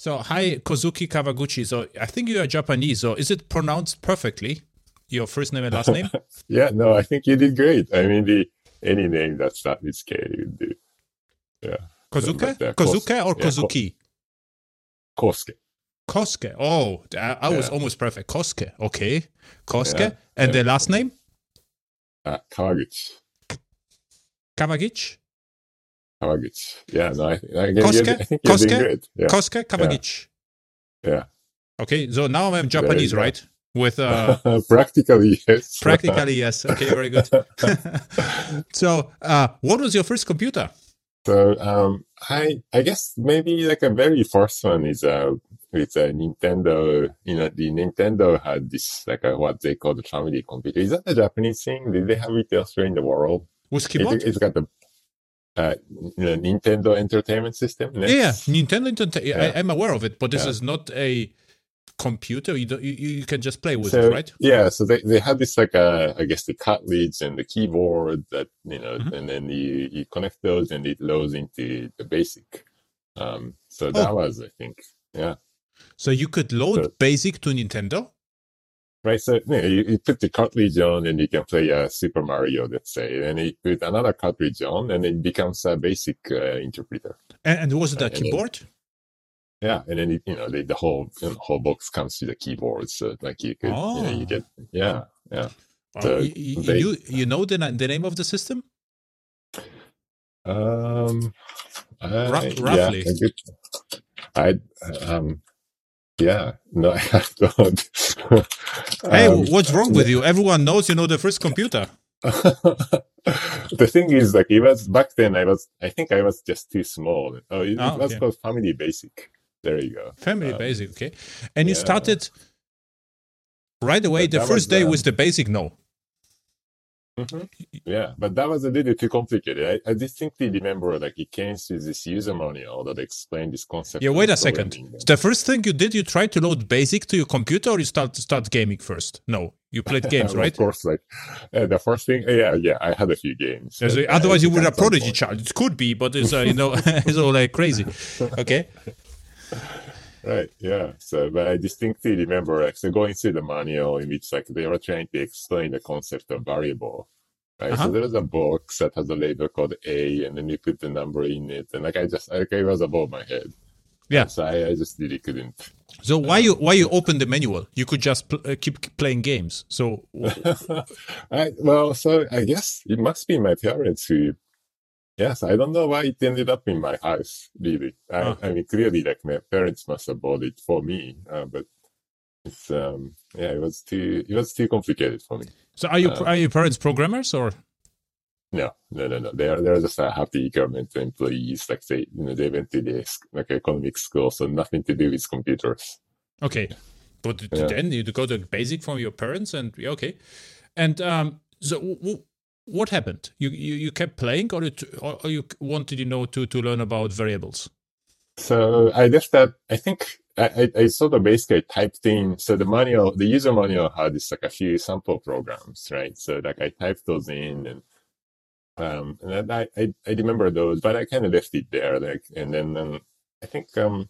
So, hi, Kozuki Kawaguchi. So, I think you are Japanese. So, is it pronounced perfectly? Your first name and last name? yeah, no, I think you did great. I mean, the any name that starts with K, you do. Yeah. Kozuke? But, uh, Kozuke or yeah, Ko- Kozuki? Kosuke. Kosuke. Oh, I, I was almost perfect. Kosuke. Okay. Kosuke. Yeah, And yeah. the last name? Uh, Kawaguchi. Kawagichi? Kawaguchi. Yeah, no, I, I, Kosuke? I think you're doing great. Yeah. Kosuke Kawagichi. yeah. Okay. So now I'm Japanese, right? With uh, Practically, yes. practically, yes. Okay, very good. so, uh, what was your first computer? So um, I I guess maybe like a very first one is uh with a Nintendo. You know, the Nintendo had this like a, what they call the family computer. Is that a Japanese thing? Did they have it elsewhere in the world? With It, keyboard? it's got the uh, you know, Nintendo Entertainment System. Yeah, yeah, Nintendo. Yeah. I, I'm aware of it, but this Yeah. is not a computer. You, don't, you you can just play with so, it, right? Yeah, so they, they had this like uh, I guess the cartridge and the keyboard that you know, Mhm. and then you you connect those and it loads into the basic. Um, so Oh. that was I think yeah. So you could load So- Basic to Nintendo. Right, so you, know, you, you put the cartridge on and you can play uh, Super Mario, let's say, and you put another cartridge on and it becomes a basic uh, interpreter. And, and was it a then- keyboard? Yeah, and then it, you know the, the whole you know, whole box comes with a keyboard, so like you could you know Oh. you get yeah yeah. Oh, So you, you, they- you, you know the, the name of the system? Um, I, roughly. yeah, I, I um yeah no I don't. hey, Um, what's wrong with you? Everyone knows you know the first computer. the thing is, like, it was back then. I was, I think, I was just too small. Oh, it, Ah, it was okay. called Family Basic. There you go. Family Um, Basic, okay. And you yeah. started right away. But The first was, day um, was the Basic. No. Mhm. Yeah, but that was a little too complicated. I, I distinctly remember, like, it came with this user manual that explained this concept. Yeah, wait a second. The first thing you did, you tried to load Basic to your computer, or you start start gaming first? No, you played games, right? Of course, like uh, the first thing. Yeah, yeah, I had a few games. But, uh, Otherwise, you would have becomes prodigy child. It could be, but it's uh, you know it's all like crazy. Okay. Right. Yeah. So, but I distinctly remember actually going through the manual in which like they were trying to explain the concept of variable. Right. Uh-huh. So there was a box that has a label called A, and then you put the number in it, and like I just like it was above my head. Yeah. So I, I just really couldn't. So why you why you open the manual? You could just pl- uh, keep playing games. So I well, so I guess it must be my parents who. Yes, I don't know why it ended up in my house. Really, I, Ah. I mean, clearly, like my parents must have bought it for me, uh, but it's um, yeah, it was too it was too complicated for me. so are you Uh, are your parents programmers or? No, no, no, no. They are they're just uh, happy government employees. Like they, you know, they went to the like economic school, so nothing to do with computers. Okay, but Yeah. then you go to basic from your parents and okay, and um, so w- what happened? You, you you kept playing, or it, or you wanted you know to to learn about variables? So I guess that I think I, I, I sort of basically typed in. So the manual, the user manual had this like a few sample programs, right? So like I typed those in and. Um, and I, I, I remember those, but I kind of left it there. Like, and then, um, I think, um,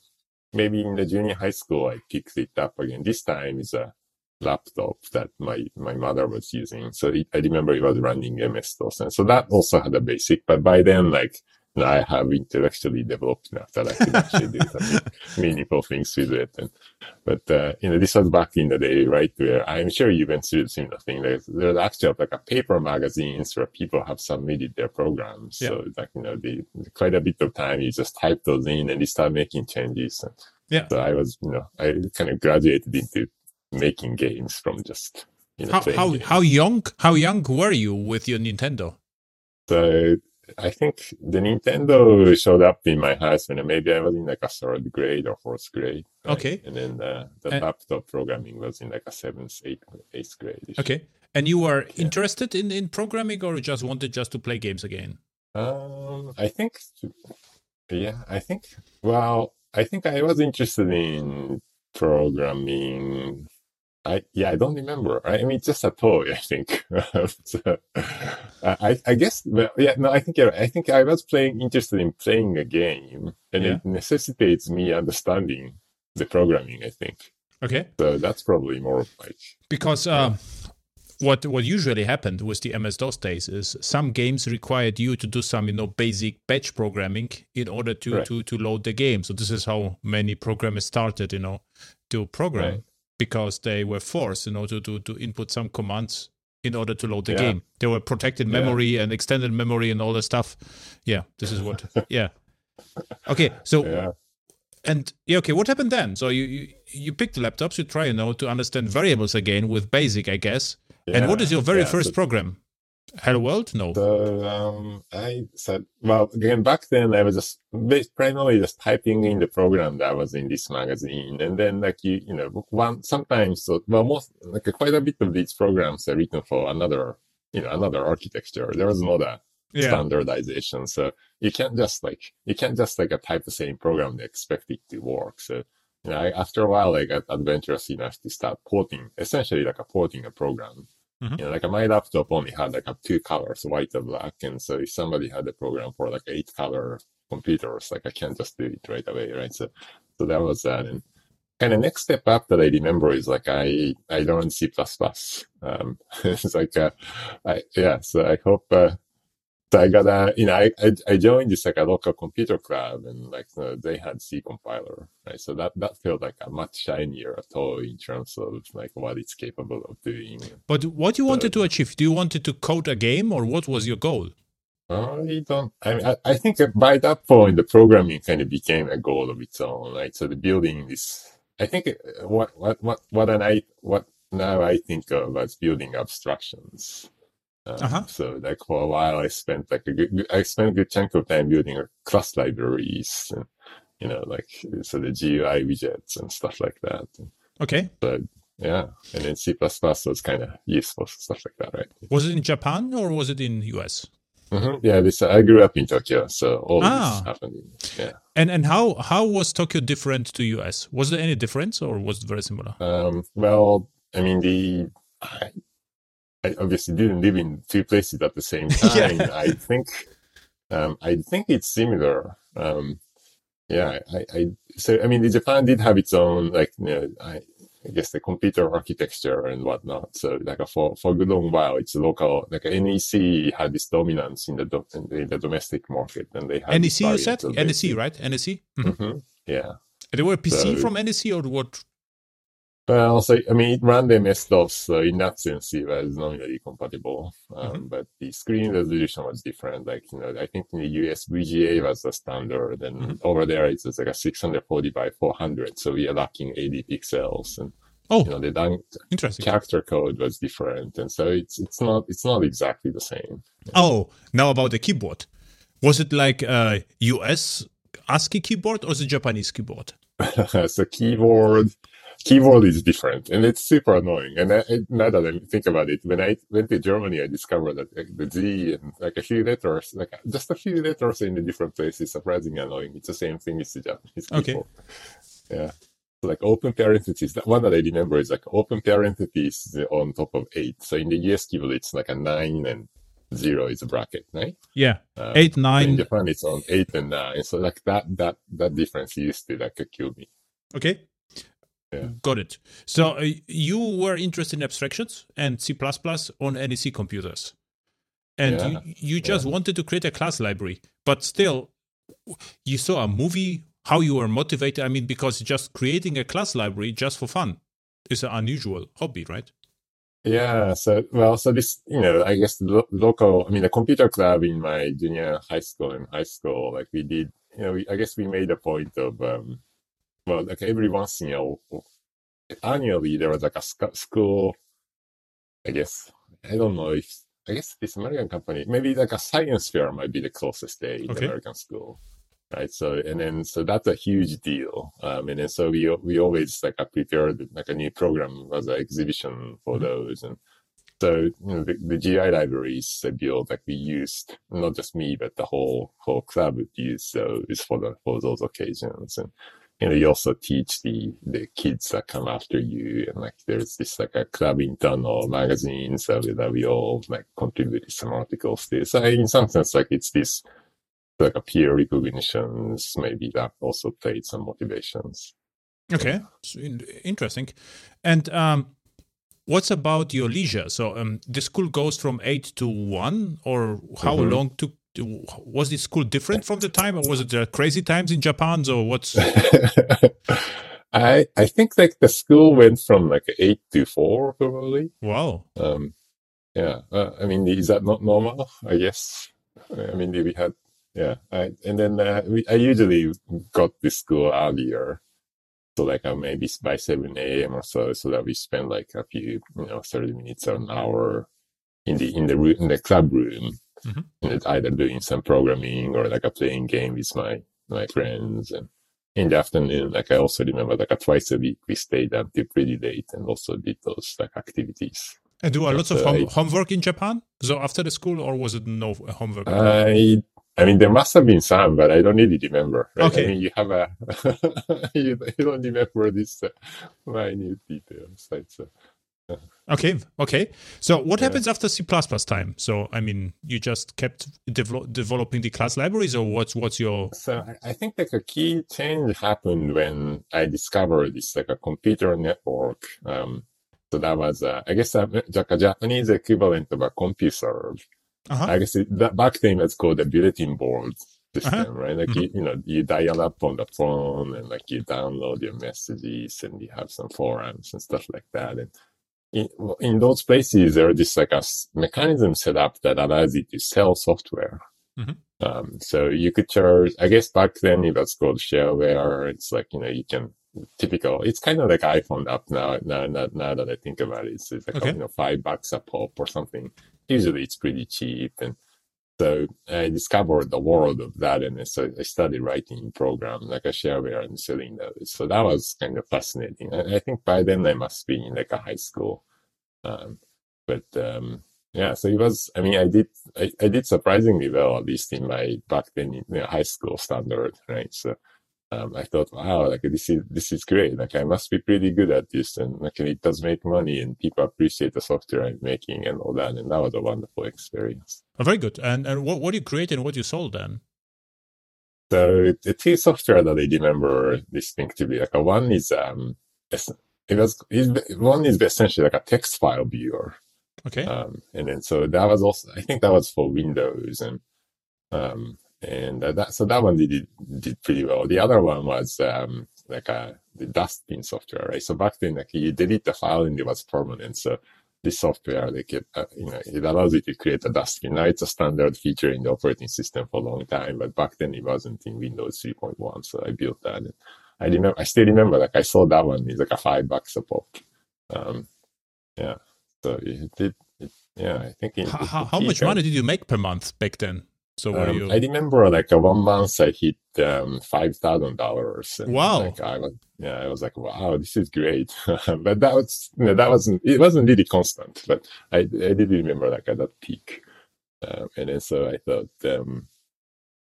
maybe in the junior high school, I picked it up again. This time is a laptop that my, my mother was using. So it, I remember it was running MS DOS. And so that also had a basic, but by then, like, I have intellectually developed enough that I could actually do some meaningful things with it. And, but, uh, you know, this was back in the day, right? Where I'm sure you went through the similar thing. There's, there's actually like a paper magazines where people have submitted their programs. So like, you know, the, quite a bit of time you just type those in and you start making changes. And Yeah. So I was, you know, I kind of graduated into making games from just, you know, How how how young how young were you with your Nintendo? So I think the Nintendo showed up in my house when maybe I was in like a third grade or fourth grade. right? Okay. And then uh, the And- laptop programming was in like a seventh, eighth, eighth grade. Okay, and you were interested in in programming, or just wanted just to play games again? Um, I think, yeah, I think, well, I think I was interested in programming I yeah, I don't remember. I, I mean, just a toy, I think. so, I I guess well, yeah, no, I think you're. I think I was playing interested in playing a game, and Yeah. it necessitates me understanding the programming. I think Okay. so. That's probably more of like because um, what what usually happened with the MS DOS days is some games required you to do some you know basic batch programming in order to Right. to to load the game. So this is how many programmers started, you know, to program Right. Because they were forced, you know, to to to input some commands in order to load the Yeah. game. There were protected Yeah. memory and extended memory and all the stuff. Yeah, this is what. yeah. Okay, so yeah. and yeah, okay, what happened then? So you, you you pick the laptops, you try, you know, to understand variables again with BASIC, I guess. and what is your very yeah, first program? Hello World? No. So um, I said, well, again, back then I was just primarily just typing in the program that was in this magazine, and then like you, you know, one sometimes, so, well, most like quite a bit of these programs are written for another, you know, another architecture. There was not a yeah. standardization, so you can't just like you can't just like a type the same program and expect it to work. So you know, I, after a while, I got adventurous enough to start porting, essentially like a porting a program. Mhm. You know, like my laptop only had like two colors, white and black, and so if somebody had a program for like eight color computers, like I can't just do it right away, right? So, so that was that. And kind of next step up that I remember is like I I learned C++. Plus um, it's like uh, I yeah. So I hope. Uh, I got a, you know, I, I, I joined this like a local computer club and like uh, they had C compiler, right? So that, that felt like a much shinier toy in terms of like what it's capable of doing. But what you wanted to achieve? Do you wanted to code a game or what was your goal? I don't, I mean, I, I think by that point, the programming kind of became a goal of its own, right? So the building this, I think uh, what, what, what, what an I, what now I think of as building abstractions. Um, Uh-huh. So like for a while, I spent like a good, I spent a good chunk of time building class libraries, and, you know, like so the GUI widgets and stuff like that. Okay. But yeah, and then C++ plus was kind of useful stuff like that, right? Was it in Japan or was it in US? hmm Yeah, this I grew up in Tokyo, so all Ah. this happened. Yeah. And and how how was Tokyo different to US? Was there any difference or was it very similar? Um, well, I mean, the I, I obviously didn't live in two places at the same Yeah. time. I think, um, I think it's similar. Um, yeah, I, I, so I mean, Japan did have its own, like, you know, I, I guess the computer architecture and whatnot. So, like, for for a good long while, it's local. Like, NEC had this dominance in the do, in the, domestic market, and they had NEC, you said? NEC, right? NEC? Mhm. hmm Yeah. And There were PC So- from NEC or what? Well, so I mean, it ran the MS DOS, so in that sense, it was nominally compatible. Um, But the screen resolution was different. Like, you know, I think in the US, VGA was the standard, and Mhm. over there, it's just like a 640 by 400. So we are lacking 80 pixels, and Oh, you know, the dang- interesting. character code was different, and so it's it's not it's not exactly the same. Oh, now about the keyboard. Was it like a US ASCII keyboard or the Japanese keyboard? so keyboard keyboard is different and it's super annoying. And I, now that i think about it when i went to germany i discovered that like, the z and like a few letters like just a few letters in the different places surprisingly annoying. It's the same thing as the japanese Okay. keyboard. Yeah. So like open parentheses that one that i remember is like open parentheses on top of eight. So in the us keyboard it's like a nine and zero is a bracket right? Yeah. Uh, Eight, in japan it's on eight and nine. So like that that that difference used to like kill me. Okay. Yeah. Got it. So uh, you were interested in abstractions and C++ on NEC computers. And Yeah. you, you just wanted to create a class library, but still you saw a movie, how you were motivated. I mean, because just creating a class library just for fun is an unusual hobby, right? Yeah, so well, so this, you know, I guess lo- local, I mean, the computer club in my junior high school and high school, like we did, you know, we, I guess we made a point of, um, well, like every once in a while, annually there was like a sc- school, I guess, I don't know if, I guess this American company, maybe like a science fair might be the closest day in Okay. American school. Right. So, and then, so that's a huge deal. Um, and then, so we, we always like uh, prepared like a new program as an exhibition for Mhm. those. And so, you know, the, the GI libraries I built, like we used, not just me, but the whole, whole club would use those for the, for those occasions. And you know, you also teach the, the kids that come after you. And like, there's this like a club internal magazines that, that we all like contribute some articles to. So in some sense, like it's this, like a peer recognitions, maybe that also played some motivations. Okay. Interesting. And, um, what's about your leisure? So, um, the school goes from eight to one or how mm-hmm. long took was this school different from the time or was it uh, crazy times in japan so what's i i think like the school went from like eight to four probably. Wow. Um yeah uh, i mean is that not normal? I guess. I mean we had yeah I, and then uh, we, i usually got to school earlier so like uh, maybe by 7 a.m or so so that we spend like a few you know 30 minutes or an hour in the in the room in the club room Mm-hmm. Either doing some programming or like a playing game with my my friends. And in the afternoon, like I also remember like a twice a week we stayed until pretty late and also did those like activities. And do a lot of home, homework in Japan? So after the school, or was it no homework? I I mean, there must have been some, but I don't really remember. Right? Okay. I mean, you have a you, you don't remember this uh, minute details. Right? So Okay, okay. So what yeah. happens after C++ time? So I mean, you just kept developing the class libraries, or what's what's your? So I think like a key change happened when I discovered this like a computer network. Um, so that was, uh, I guess, uh, like a Japanese equivalent of a CompuServe. Uh-huh. I guess it, that back then it's called a bulletin board system, uh-huh. right? Like mm-hmm. you, you know, you dial up on the phone and like you download your messages and you have some forums and stuff like that. And in, in those places, there is like a mechanism set up that allows you to sell software. Mm-hmm. Um, so you could charge, I guess back then it was called shareware. It's like, you know, you can typical, it's kind of like iPhone app now, now, now, now that I think about it. It's, it's like, okay. you know, five bucks a pop or something. Usually it's pretty cheap. And so I discovered the world of that. And so I started writing programs like a shareware and selling those. So that was kind of fascinating. I, I think by then I must be in like a high school. Um, but, um, yeah, so it was, I mean, I did, I, I did surprisingly well, at least in my back then, you know, high school standard, right? So, um, I thought, wow, like this is, this is great. Like I must be pretty good at this and like it does make money and people appreciate the software I'm making and all that. And that was a wonderful experience. Oh, very good. And, and what, what you created and what you sold then? So the two software that I remember distinctively, like a one is, um, it was, one is essentially like a text file viewer. Okay. Um, and then so that was also, I think that was for Windows and, um, and uh, that so that one did did pretty well. The other one was um, like a the dustbin software, right? So back then, like you delete the file and it was permanent. So this software, like it, uh, you know, it allows you to create a dustbin. Now it's a standard feature in the operating system for a long time, but back then it wasn't in Windows 3.1. So I built that. And I remember, I still remember, like I saw that one. It's like a five bucks a pop. Um, yeah. So it did. yeah, I think. It, how, how much money did you make per month back then? So um, you... I remember like one month I hit um, five thousand dollars. Wow! Like, I was, yeah, I was like, wow, this is great. but that was you know, that wasn't it wasn't really constant. But I I did remember like at that peak, um, and then so I thought. Um,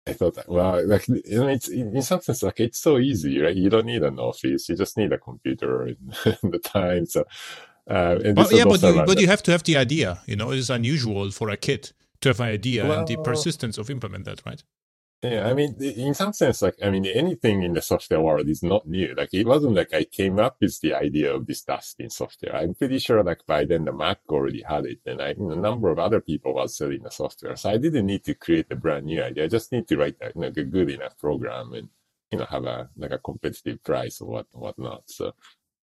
I thought, well, like you know, it's in some sense like it's so easy, right? You don't need an office; you just need a computer and the time. So, uh, well, yeah, but you, but you have to have the idea. You know, it's unusual for a kid to have an idea well, and the persistence of implement that, right? Yeah, I mean, in some sense, like, I mean, anything in the software world is not new. Like, it wasn't like I came up with the idea of this dustbin software. I'm pretty sure, like, by then the Mac already had it, and I, you know, a number of other people was selling the software. So I didn't need to create a brand new idea. I just need to write a, you know, a good enough program and, you know, have a, like a competitive price or what, whatnot. So,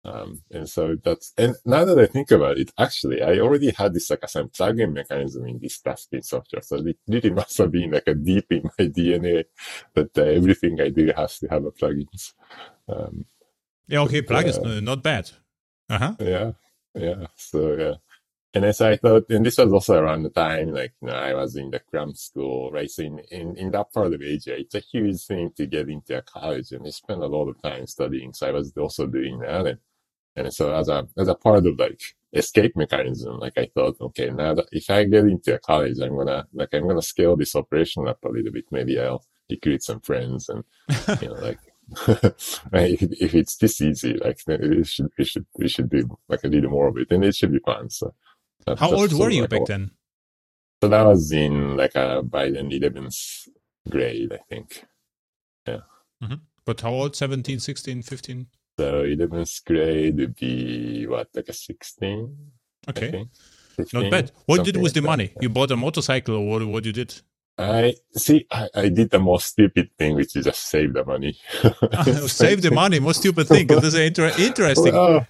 um, and so that's, and now that I think about it, actually, I already had this like a plugin mechanism in this dustbin software. So it really must have been like a deep in my DNA that uh, everything I do has to have a plugins. Um, yeah, okay, plugins, uh, not bad. Uh huh. Yeah, yeah. So, yeah. And as I thought, and this was also around the time, like, you know, I was in the cram school, right? So in, in, in that part of Asia, it's a huge thing to get into a college and I spent a lot of time studying. So I was also doing that. And and so as a, as a part of like escape mechanism, like I thought, okay, now that if I get into a college, I'm gonna, like, I'm gonna scale this operation up a little bit. Maybe I'll recruit some friends and, you know, like, if, if it's this easy, like it should, we should, we should do like a little more of it, and it should be fun. So, that's How old were you like back then? So that was in like a by then eleventh grade, I think. Yeah. Mm-hmm. But how old? 17, 16, 15? So eleventh grade would be what, like a sixteen? Okay. think. Not bad. What did with the that. money? You bought a motorcycle or what, what you did? I see. I, I did the most stupid thing, which is just save the money. Save the money. Most stupid thing. This is inter- interesting. Well,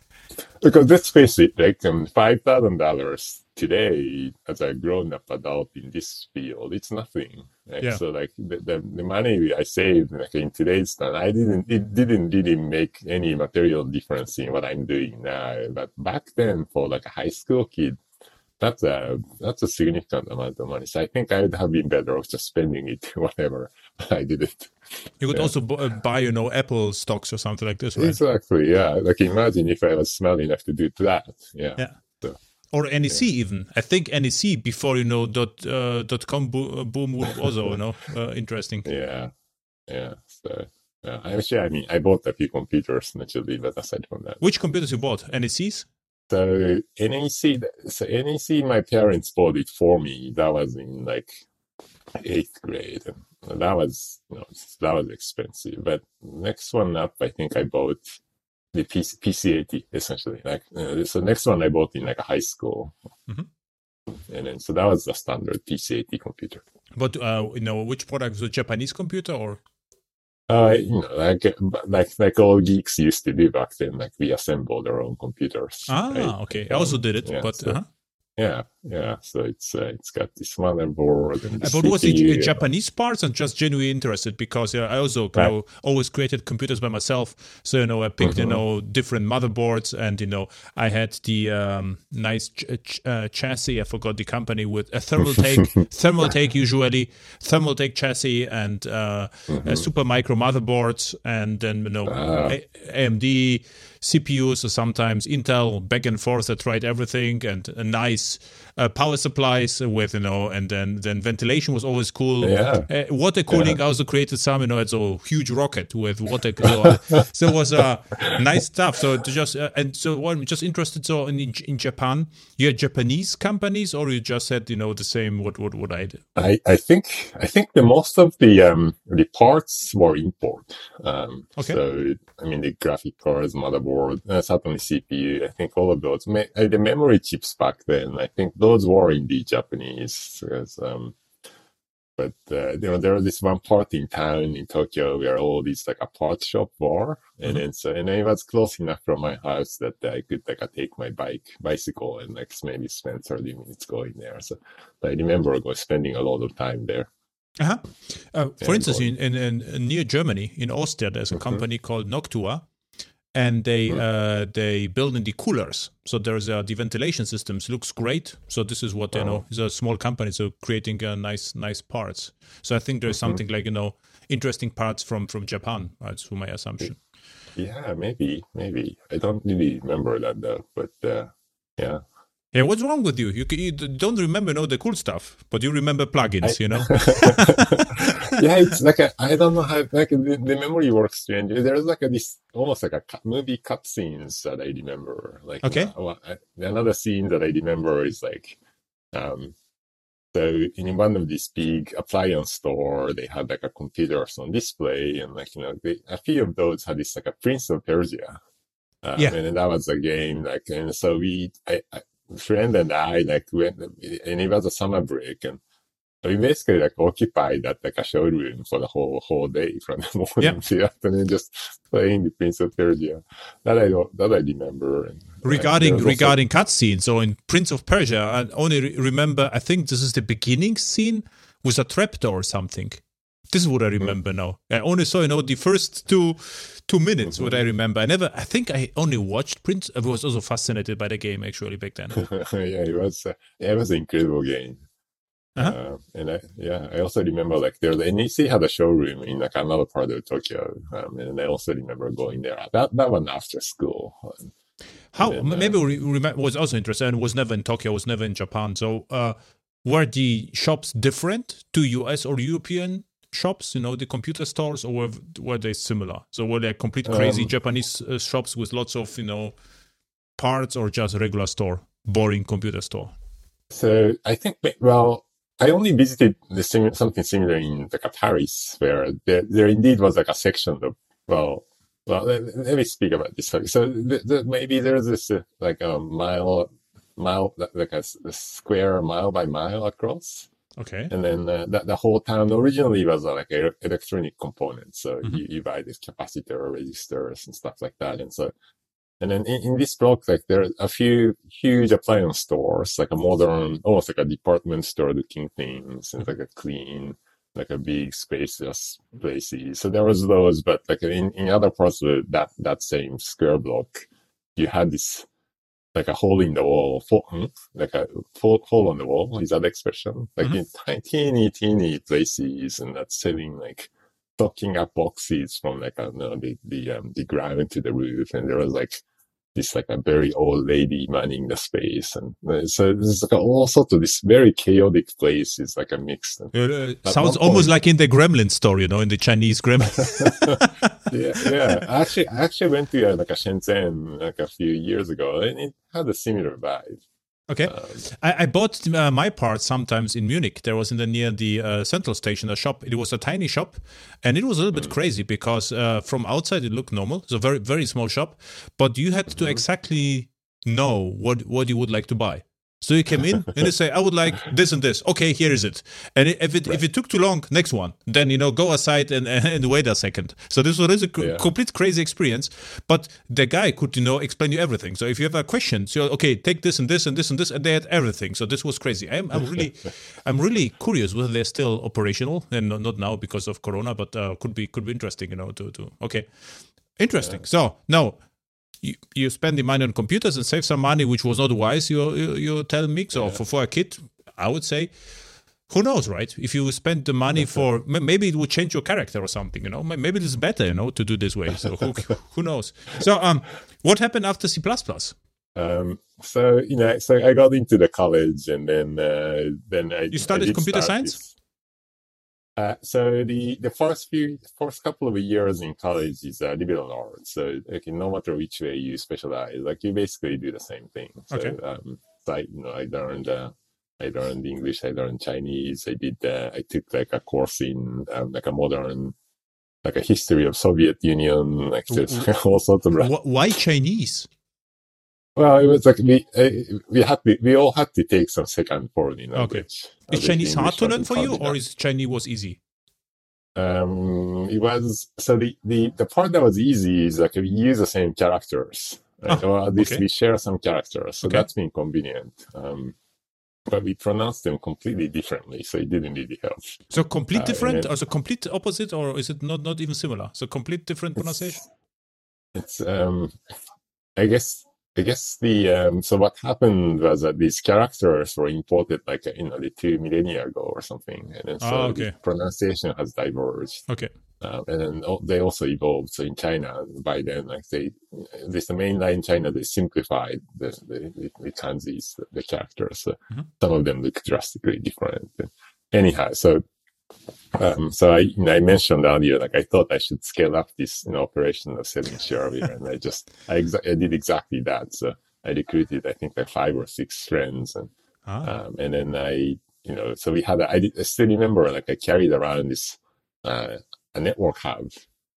because let's face it, like um, five thousand dollars today, as a grown-up adult in this field, it's nothing. Like, Yeah. So, like the, the the money I saved, like in today's time, I didn't. It didn't really make any material difference in what I'm doing now. But back then, for like a high school kid, that's a that's a significant amount of money. So I think I would have been better off just spending it, whatever. I didn't. You could Yeah. also uh, buy, you know, Apple stocks or something like this, right? Exactly. Yeah. Like imagine if I was smart enough to do that. Yeah. Yeah. Or NEC even. I think NEC before, you know, dot, uh, dot com bo- uh, boom was also, you know, uh, interesting. Yeah, yeah. So, yeah. Actually, I mean, I bought a few computers naturally, but aside from that, Which computers you bought? NECs? so NEC, so NEC, my parents bought it for me. That was in like eighth grade, and that was, you know, that was expensive. But next one up, I think I bought the PC, PC/AT essentially. Like, uh, so next one I bought in like a high school. Mhm. And then, so that was the standard PC/AT computer. But, uh, you know, which product? Was Japanese computer or? Uh, you know, like like like all geeks used to do back then. Like we assembled our own computers. Ah, right? okay. I also did it, Yeah, but so- uh-huh. Yeah, yeah. So it's uh, it's got this motherboard and the Uh, But was it uh, Japanese parts? I'm just genuinely interested because uh, I also you Right. know, always created computers by myself. So you know, I picked you Mhm. know different motherboards, and you know, I had the um, nice ch- ch- uh, chassis. I forgot the company with a Thermaltake, Thermaltake usually Thermaltake chassis and uh, a Supermicro motherboards, and then you know Ah. A- AMD CPUs or sometimes Intel back and forth. I tried everything and a nice uh, power supplies with you know, and then then ventilation was always cool. Yeah. Uh, water cooling. I also created some. You know, it's a huge rocket with water. So, so it was uh, nice stuff. So to just uh, and so what I'm just interested. So in in Japan, you had Japanese companies, or you just had you know the same what what what I did. I, I think I think the most of the um the parts were import. Um, Okay. So I mean the graphic cards, motherboard, uh, certainly CPU. I think all of those. Me- uh, the memory chips back then. I think those were indeed Japanese. Because, um, but uh, you know there was this one part in town in Tokyo where all these like a part shop were, and Mhm. then so and it was close enough from my house that I could like uh, take my bike bicycle and like maybe spend thirty minutes going there. So I remember go spending a lot of time there. Uh-huh. Uh, for instance, in, in, in near Germany, in Austria, there's a Mhm. company called Noctua, and they uh, they build in the coolers. So there's uh, the ventilation systems looks great. So this is what you know. It's a small company, so creating uh, nice nice parts. So I think there's Mhm. something like you know interesting parts from from Japan. That's my assumption. Yeah, maybe, maybe. I don't really remember that though, but uh, yeah. Yeah, what's wrong with you? You, you don't remember you know the cool stuff, but you remember plugins. I- you know. yeah, it's like a, I don't know how like the, the memory works strange. There's like a this almost like a movie cut, scenes that I remember. Like Okay. uh, another scene that I remember is like, um, so in one of these big appliance store, they had like a computers on display, and like you know, they, a few of those had this like a Prince of Persia. Um, Yeah. and that was a game like, and so we, I, I friend and I like went, and it was a summer break, and we basically like occupied that like a showroom for the whole whole day from the morning Yeah. to the afternoon, just playing the Prince of Persia. That I don't, that I remember. And, like, regarding also- regarding cutscenes so in prince of persia i only re- remember i think this is the beginning scene with a trapdoor or something this is what i remember now i only saw you know the first two two minutes what i remember i never i think i only watched prince i was also fascinated by the game actually back then yeah, it was uh, it was an incredible game. Uh-huh. Uh, and I, yeah, I also remember like there, the NEC had a showroom in like another part of Tokyo, um, and I also remember going there. That that one after school. How And, uh, maybe we remember was also interesting and was never in tokyo was never in japan so uh were the shops different to us or european shops, you know, the computer stores, or were, were they similar? So were they complete crazy Um, Japanese uh, shops with lots of, you know, parts, or just regular store, boring computer store? So I think, well, I only visited the sim- something similar in like Paris, where there, there indeed was like a section of, well, well, let, let me speak about this. So the, the, maybe there's this uh, like a mile, mile, like a, a square mile by mile across. Okay. And then uh, the, the whole town originally was uh, like electronic components. So Mhm. you, you buy this capacitor, resistors, and stuff like that. And so, and then in, in this block, like there are a few huge appliance stores, like a modern, almost like a department store looking things, and like a clean, like a big spacious places. So there was those, but like in, in other parts of that, that same square block, you had this like a hole in the wall, hmm? like a hole, on the wall. Is that expression? Like Mhm. in tiny, teeny, teeny places, and that's selling like stocking up boxes from like I don't know the the um, the ground to the roof, and there was like this like a very old lady manning the space, and uh, so there's like all sorts of this very chaotic place. Is like a mix. And, Uh, sounds almost point- like in the Gremlin story, you know, in the Chinese Gremlin. yeah, yeah. Actually, I actually went to uh, like a Shenzhen like a few years ago, and it had a similar vibe. Okay. Um, I, I bought uh, my parts sometimes in Munich. There was in the near the uh, central station a shop. It was a tiny shop, and it was a little bit crazy because uh, from outside it looked normal. It's a very very small shop, but you had to exactly know what what you would like to buy. So you came in and you say, "I would like this and this." Okay, here is it. And if it if it took too long, next one. Then you know, go aside and and wait a second. So this was a Yeah. complete crazy experience. But the guy could you know explain you everything. So if you have a question, so okay, take this and this and this and this, and they had everything. So this was crazy. I'm, I'm really, I'm really curious whether they're still operational and not, now because of Corona, but uh, could be could be interesting. You know, to to okay, interesting. So now you, you spend the money on computers and save some money, which was not wise. You you, you tell me so for for a kid, I would say. Who knows, right? If you spend the money for maybe it would change your character or something, you know. Maybe it's better, you know, to do this way. So who, who knows? So um, what happened after C plus plus? Um, so you know, so I got into the college, and then uh, then I You studied I computer science? this- Uh, so the the first few first couple of years in college is uh, liberal arts. So like, no matter which way you specialize, like you basically do the same thing. So Okay. um, so I you know I learned uh, I learned English, I learned Chinese, I did uh, I took like a course in um, like a modern like a history of Soviet Union, like there's all sorts of Why Chinese? Well, it was like we uh, we had to, we all had to take some second foreign language. Okay. Is Chinese hard to learn for you, or is Chinese was easy? Um, it was so the, the the part that was easy is like we use the same characters, right? Ah, or at least okay. we share some characters, so Okay. that's been convenient. Um, but we pronounce them completely differently, so it didn't really help. So complete Uh, different, then- or so complete opposite, or is it not not even similar? So complete different pronunciation. It's um, I guess I guess the um, so what happened was that these characters were imported like you know the two millennia ago or something, and then so Ah, okay. the pronunciation has diverged. Okay. Um, and then they also evolved. So in China, by then, like they, this the mainline China, they simplified the the, the, the kanjis, the, characters. Mhm. some of them look drastically different. Anyhow, so um, so I, you know, I mentioned earlier, like I thought I should scale up this you know, operation of selling shareware, and I just I, exa- I did exactly that. So I recruited, I think, like five or six friends, and Ah, um, and then I, you know, so we had, a, I, did, I still remember, like I carried around this, uh, a network hub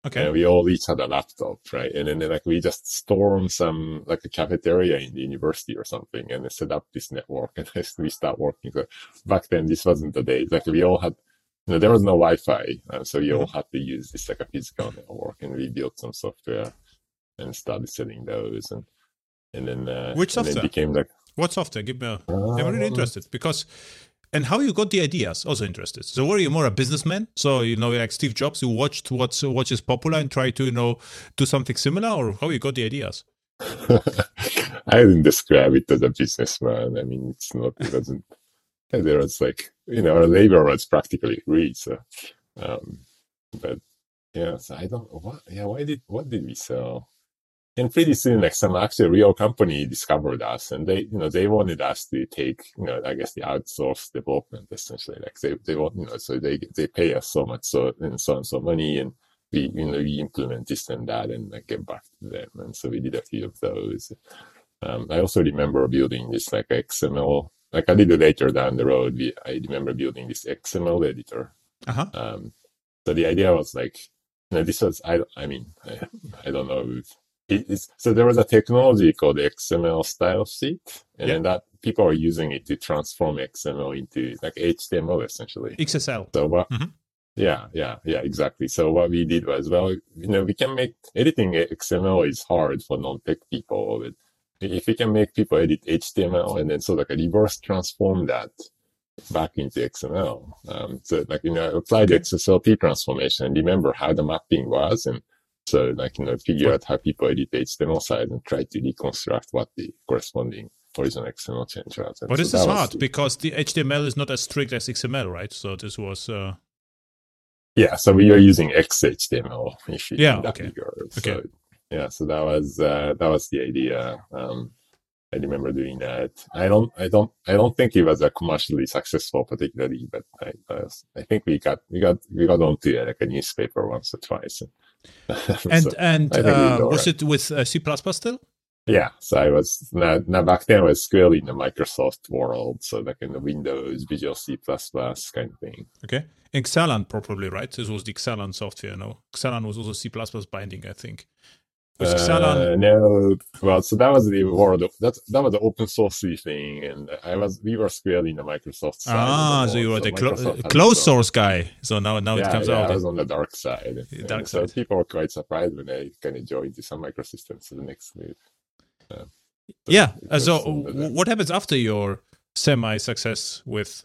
okay. and we all each had a laptop, right? And then like we just stormed some, like a cafeteria in the university or something and set up this network and we start working. So back then, this wasn't the day. Like we all had, know, there was no Wi-Fi. Uh, so we all Mm-hmm. had to use this like a physical network and we built some software and started selling those. And, and then, uh, Which and then software? became like, What software? Give me. I'm really um, interested because, and how you got the ideas? Also interested. So were you more a businessman? So you know, like Steve Jobs, you watched what's what is popular and try to you know do something similar, or how you got the ideas? I didn't describe it as a businessman. I mean, it's not, it doesn't, there was like, you know, our labor was practically free. So, um, but yeah, so I don't, what, yeah, why did, what did we sell? and pretty soon, like some actual real company discovered us and they, you know, they wanted us to take, you know, I guess the outsourced development essentially. Like they, they want, you know, so they, they pay us so much, so, and so and so money and we, you know, we implement this and that and like get back to them. And so we did a few of those. Um, I also remember building this like XML, like a little later down the road, we, I remember building this XML editor. Uh-huh. Um, so the idea was like, you know, this was, I, I mean, I, I don't know if it's, so there was a technology called XML style sheet, and Yeah. that people are using it to transform XML into like HTML essentially. XSL. So what? Mhm. Yeah, yeah, yeah, exactly. So what we did was, well, you know, we can make editing XML is hard for non-tech people. But if we can make people edit HTML and then so like a reverse transform that back into XML. Um, so like, you know, apply the XSLT transformation and remember how the mapping was. And so like, you know, figure out how people edit the HTML side and try to reconstruct what the corresponding original XML change was. And But so this is hard the- because the HTML is not as strict as XML, right? So this was uh, Yeah, so we are using XHTML if you Yeah, in that okay. regard. Okay. So, yeah, so that was uh, that was the idea. Um, I remember doing that. I don't, I don't, I don't think it was a commercially successful, particularly, but I, was- I think we got, we got, we got onto uh, like a newspaper once or twice. and So, and I think we uh, was right? it with uh, C still? yeah, so I was now, now back then I was squarely in the Microsoft world, so like in the Windows, Visual C++ kind of thing. Okay, and Xalan probably right. This was the Xalan software. No, Xalan was also C binding, I think. Uh, no, well, so that was the world. Of, that that was the open source thing, and I was we were squarely in the Microsoft side. the ah, so you were the clo- closed source guy. So now now yeah, it comes yeah, out. I was on the dark side. Yeah, And dark so side. people were quite surprised when I kind of joined to Sun Microsystems to the next move. Uh, yeah. so what happens after your semi success with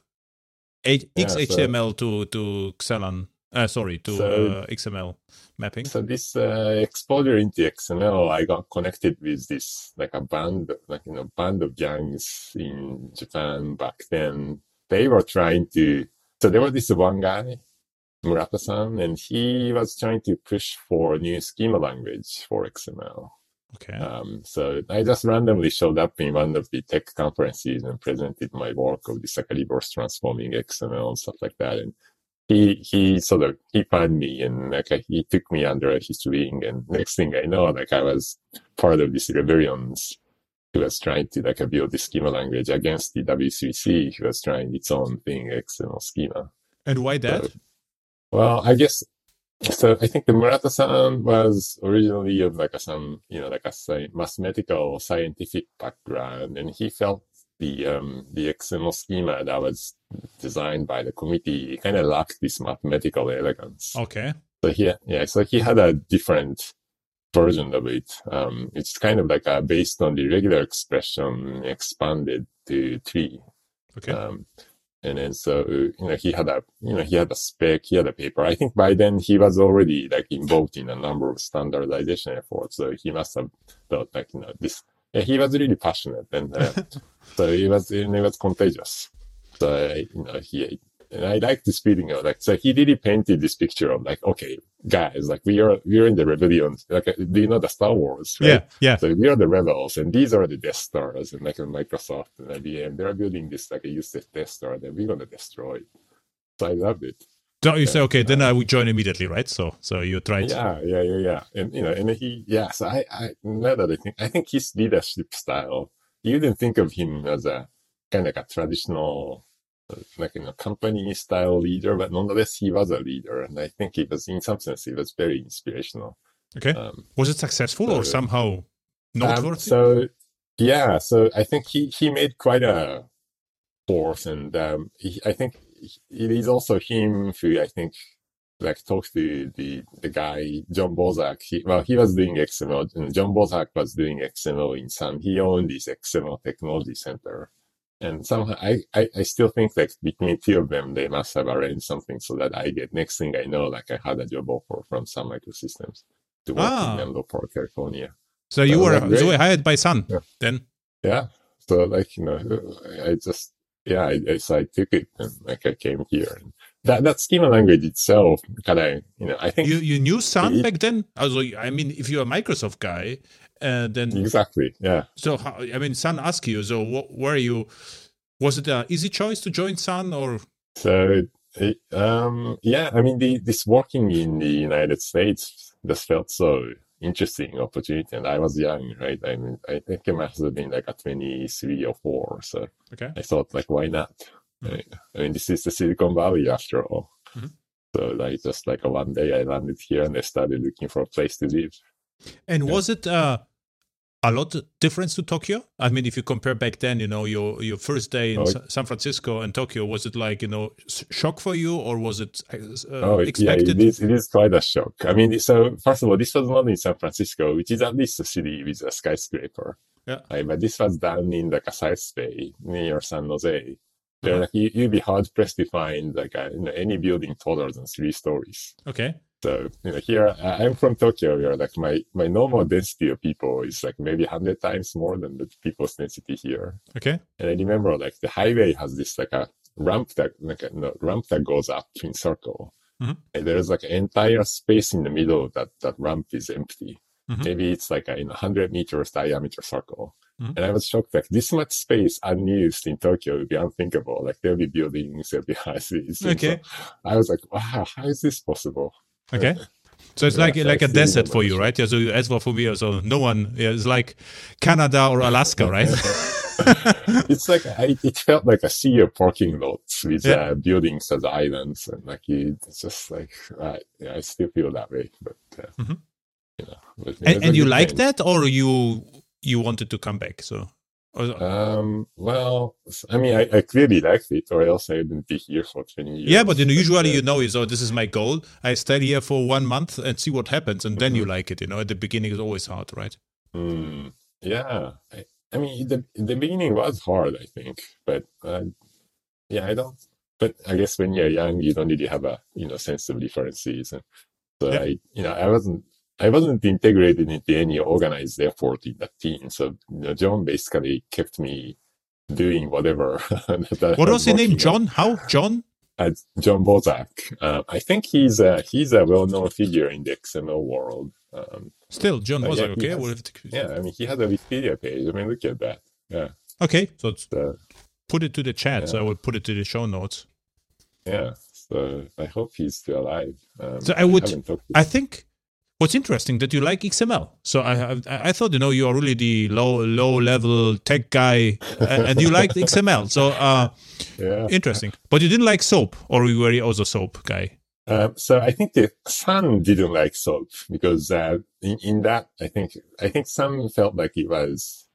H- Yeah, so- XHTML to to Xalan? Uh, sorry, to So- uh, XML mapping. So this uh, exposure into XML, I got connected with this like a band, like you know, band of gangs in Japan back then. They were trying to. So there was this one guy, Murata-san, and he was trying to push for a new schema language for XML. Okay. Um, so I just randomly showed up in one of the tech conferences and presented my work of this like reverse transforming XML and stuff like that. And he, he sort of, he found me and like he took me under his wing. And next thing I know, like I was part of this rebellions who was trying to like build the schema language against the W3C who was trying its own thing, XML schema. and why that? So- well, I guess so. I think the Murata-san was originally of like a some you know like a mathematical scientific background, and he felt the um the XML schema that was designed by the committee kind of lacked this mathematical elegance. Okay. So he yeah, so he had a different version of it. Um, it's kind of like a based on the regular expression expanded to tree. Okay. Um, and then so, you know, he had a, you know, he had a spec, he had a paper. I think by then he was already like involved in a number of standardization efforts. So he must have thought like, you know, this, he was really passionate and uh, so he was, and it was contagious. So, uh, you know, he, and I like this feeling of like, so he really painted this picture of like, okay, guys, like we are, we are in the rebellion. Like, do you know the Star Wars? Right? Yeah. Yeah. So we are the rebels, and these are the Death Stars, and like Microsoft and IBM, they're building this like a useless Death Star that we're gonna destroy. So I loved it. So you say, okay, then I would join immediately, right? So, so you tried. Yeah, yeah, yeah, yeah. And you know, and he, yes, I, I now that I think, I think his leadership style. You didn't think of him as a kind of like a traditional, like you know, company style leader, but nonetheless, he was a leader, and I think he was, in some sense, he was very inspirational. Okay. Um, Was it successful or so- somehow Um, noteworthy? so yeah, so I think he he made quite a force, and um, he, I think it is also him who I think like talked to the the guy Jon Bosak. He, well, he was doing XML, Jon Bosak was doing XML in Sun. He owned this XML technology center. And somehow I, I, I still think that between two of them, they must have arranged something so that I get next thing I know, like I had a job offer from Sun Microsystems to work Ah. in Menlo Park, California. so you were so hired by Sun Yeah. then. Yeah. So like, you know, I just, yeah, I, I, so I took it and like I came here. And that, that schema language itself kind of, you know, I think, You you knew Sun back then? Also, I mean, if you're a Microsoft guy uh, then exactly. Yeah. so how, I mean, Sun asked you. So what, were you? Was it an easy choice to join Sun or? So, um, yeah, I mean, the, this working in the United States just felt so interesting opportunity. And I was young, right? I mean, I think it must have been like a 23 or 4. So Okay. I thought, like, why not? Right? I mean, this is the Silicon Valley after all. Mhm. So, like, just like a one day I landed here and I started looking for a place to live. And Yeah. was it uh, a lot of difference to Tokyo? I mean, if you compare back then, you know, your your first day in Oh, San Francisco and Tokyo, was it like you know shock for you, or was it uh, Oh, it- yeah, it is, it is quite a shock. I mean, so first of all, this was not in San Francisco, which is at least a city with a skyscraper. Yeah. Right, but this was down in the South Bay near San Jose. There, Uh-huh. like, you, you'd be hard pressed to find like a, you know, any building taller than three stories. Okay. So, you know, here I- I'm from Tokyo, where like my, my normal density of people is like maybe 100 times more than the people's density here. Okay. And I remember like the highway has this like a ramp that like a no, ramp that goes up in circle. Mhm. And there's like an entire space in the middle that that ramp is empty. Mhm. Maybe it's like a in a hundred meters diameter circle. Mhm. And I was shocked like this much space unused in Tokyo would be unthinkable. Like there'll be buildings, there'll be houses. Okay. so I was like, wow, how is this possible? Okay. So it's Yeah, like like a desert for you, right? Yeah. So as well for me, so no one. Yeah, it's like Canada or Alaska, right? it's like I, it felt like a sea of parking lots with Yeah. uh, buildings as islands, and like you, it's just like uh, yeah, I still feel that way, but uh, Mhm. you know, but it was and, and you like that, or you you wanted to come back? So. Um, well, I mean, I, I clearly liked it, or else I wouldn't be here for twenty years. Yeah, but you know, usually uh, you know, so this is my goal. I stay here for one month and see what happens, and then you Mm-hmm. like it. You know, at the beginning is always hard, right? Mm, yeah, I, I mean, the the beginning was hard, I think, but uh, yeah, I don't. But I guess when you're young, you don't really have a you know sense of differences, and so Yeah. I, you know, I wasn't. I wasn't integrated into any organized effort in that team. So you know, Jon basically kept me doing whatever. that What was his name? Jon? How? Jon? Uh, Jon Bosak. Uh, I think he's a he's a well-known figure in the XML world. Um, Still, Jon Uh, was yeah, okay. has- well, if- yeah, I mean, he has a Wikipedia page. I mean, look at that. Yeah. Okay, so it's- So, put it to the chat. So I will put it to the show notes. yeah. So I hope he's still alive. Um, So I would- to I think what's interesting that you like XML. So I I, I thought you know you are really the low low level tech guy, and, you liked XML. So uh, Yeah. interesting. But you didn't like SOAP, or you were also SOAP guy. Um, so I think the Sun didn't like SOAP because uh, in, in that I think I think Sun felt like it was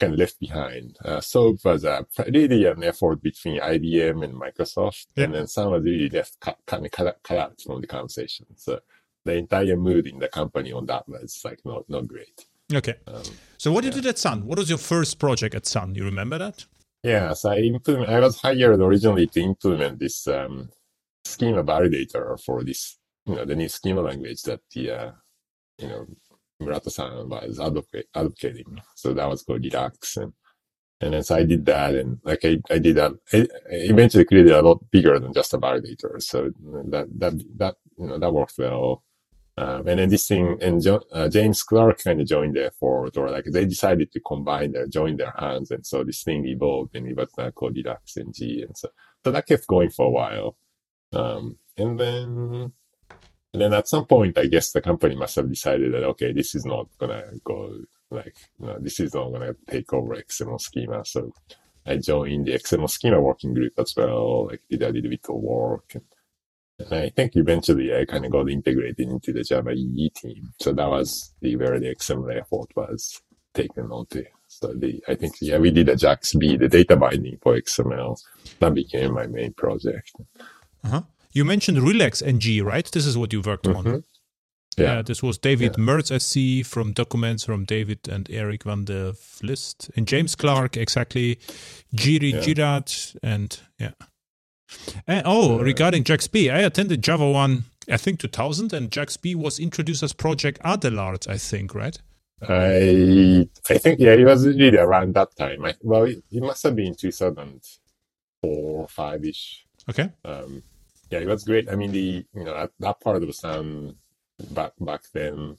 kind of left behind. Uh, SOAP was uh, really an effort between IBM and Microsoft, Yeah. and then Sun was really left cut, kind of cut, cut out from the conversation. So the entire mood in the company on that was like not not great. Okay. Um, So what did you do at Sun? What was your first project at Sun? You remember that? Yeah, so I implement, I was hired originally to implement this um, schema validator for this, you know, the new schema language that the, uh, you know, Murata-san was advocate, advocating. So that was called Relax. And, and then so I did that and like I, I did that. I, I eventually created a lot bigger than just a validator. So that, that, that, you know, that worked well. Um, and then this thing, and jo- uh, James Clark kind of joined the effort, or like they decided to combine their, join their hands. And so this thing evolved and it was now called Relax NG. And so, so that kept going for a while. Um, and then, and then at some point, I guess the company must have decided that, okay, this is not to go like, you know, this is not to take over XML schema. So I joined the XML schema working group as well, like did a little bit of work. And, and I think eventually I kind of got integrated into the Java EE team. So that was the where the XML effort was taken onto. So the, I think, yeah, we did a JAXB, the data binding for XML. That became my main project. Uh-huh. You mentioned Relax NG, right? This is what you worked on. Mhm. Yeah. Yeah. this was David Mertz I see, from documents from David and Eric van der Vlist and James Clark, exactly. Jiri Yeah. Girat, and yeah. And, oh, regarding JAXB, I attended JavaOne, I think 2000, and JAXB was introduced as Project Adelard, I think, right? I I think yeah, it was really around that time. I, well, it, it must have been 2004, five ish. Okay. Um, yeah, it was great. I mean, the you know that, that part of the Sun back back then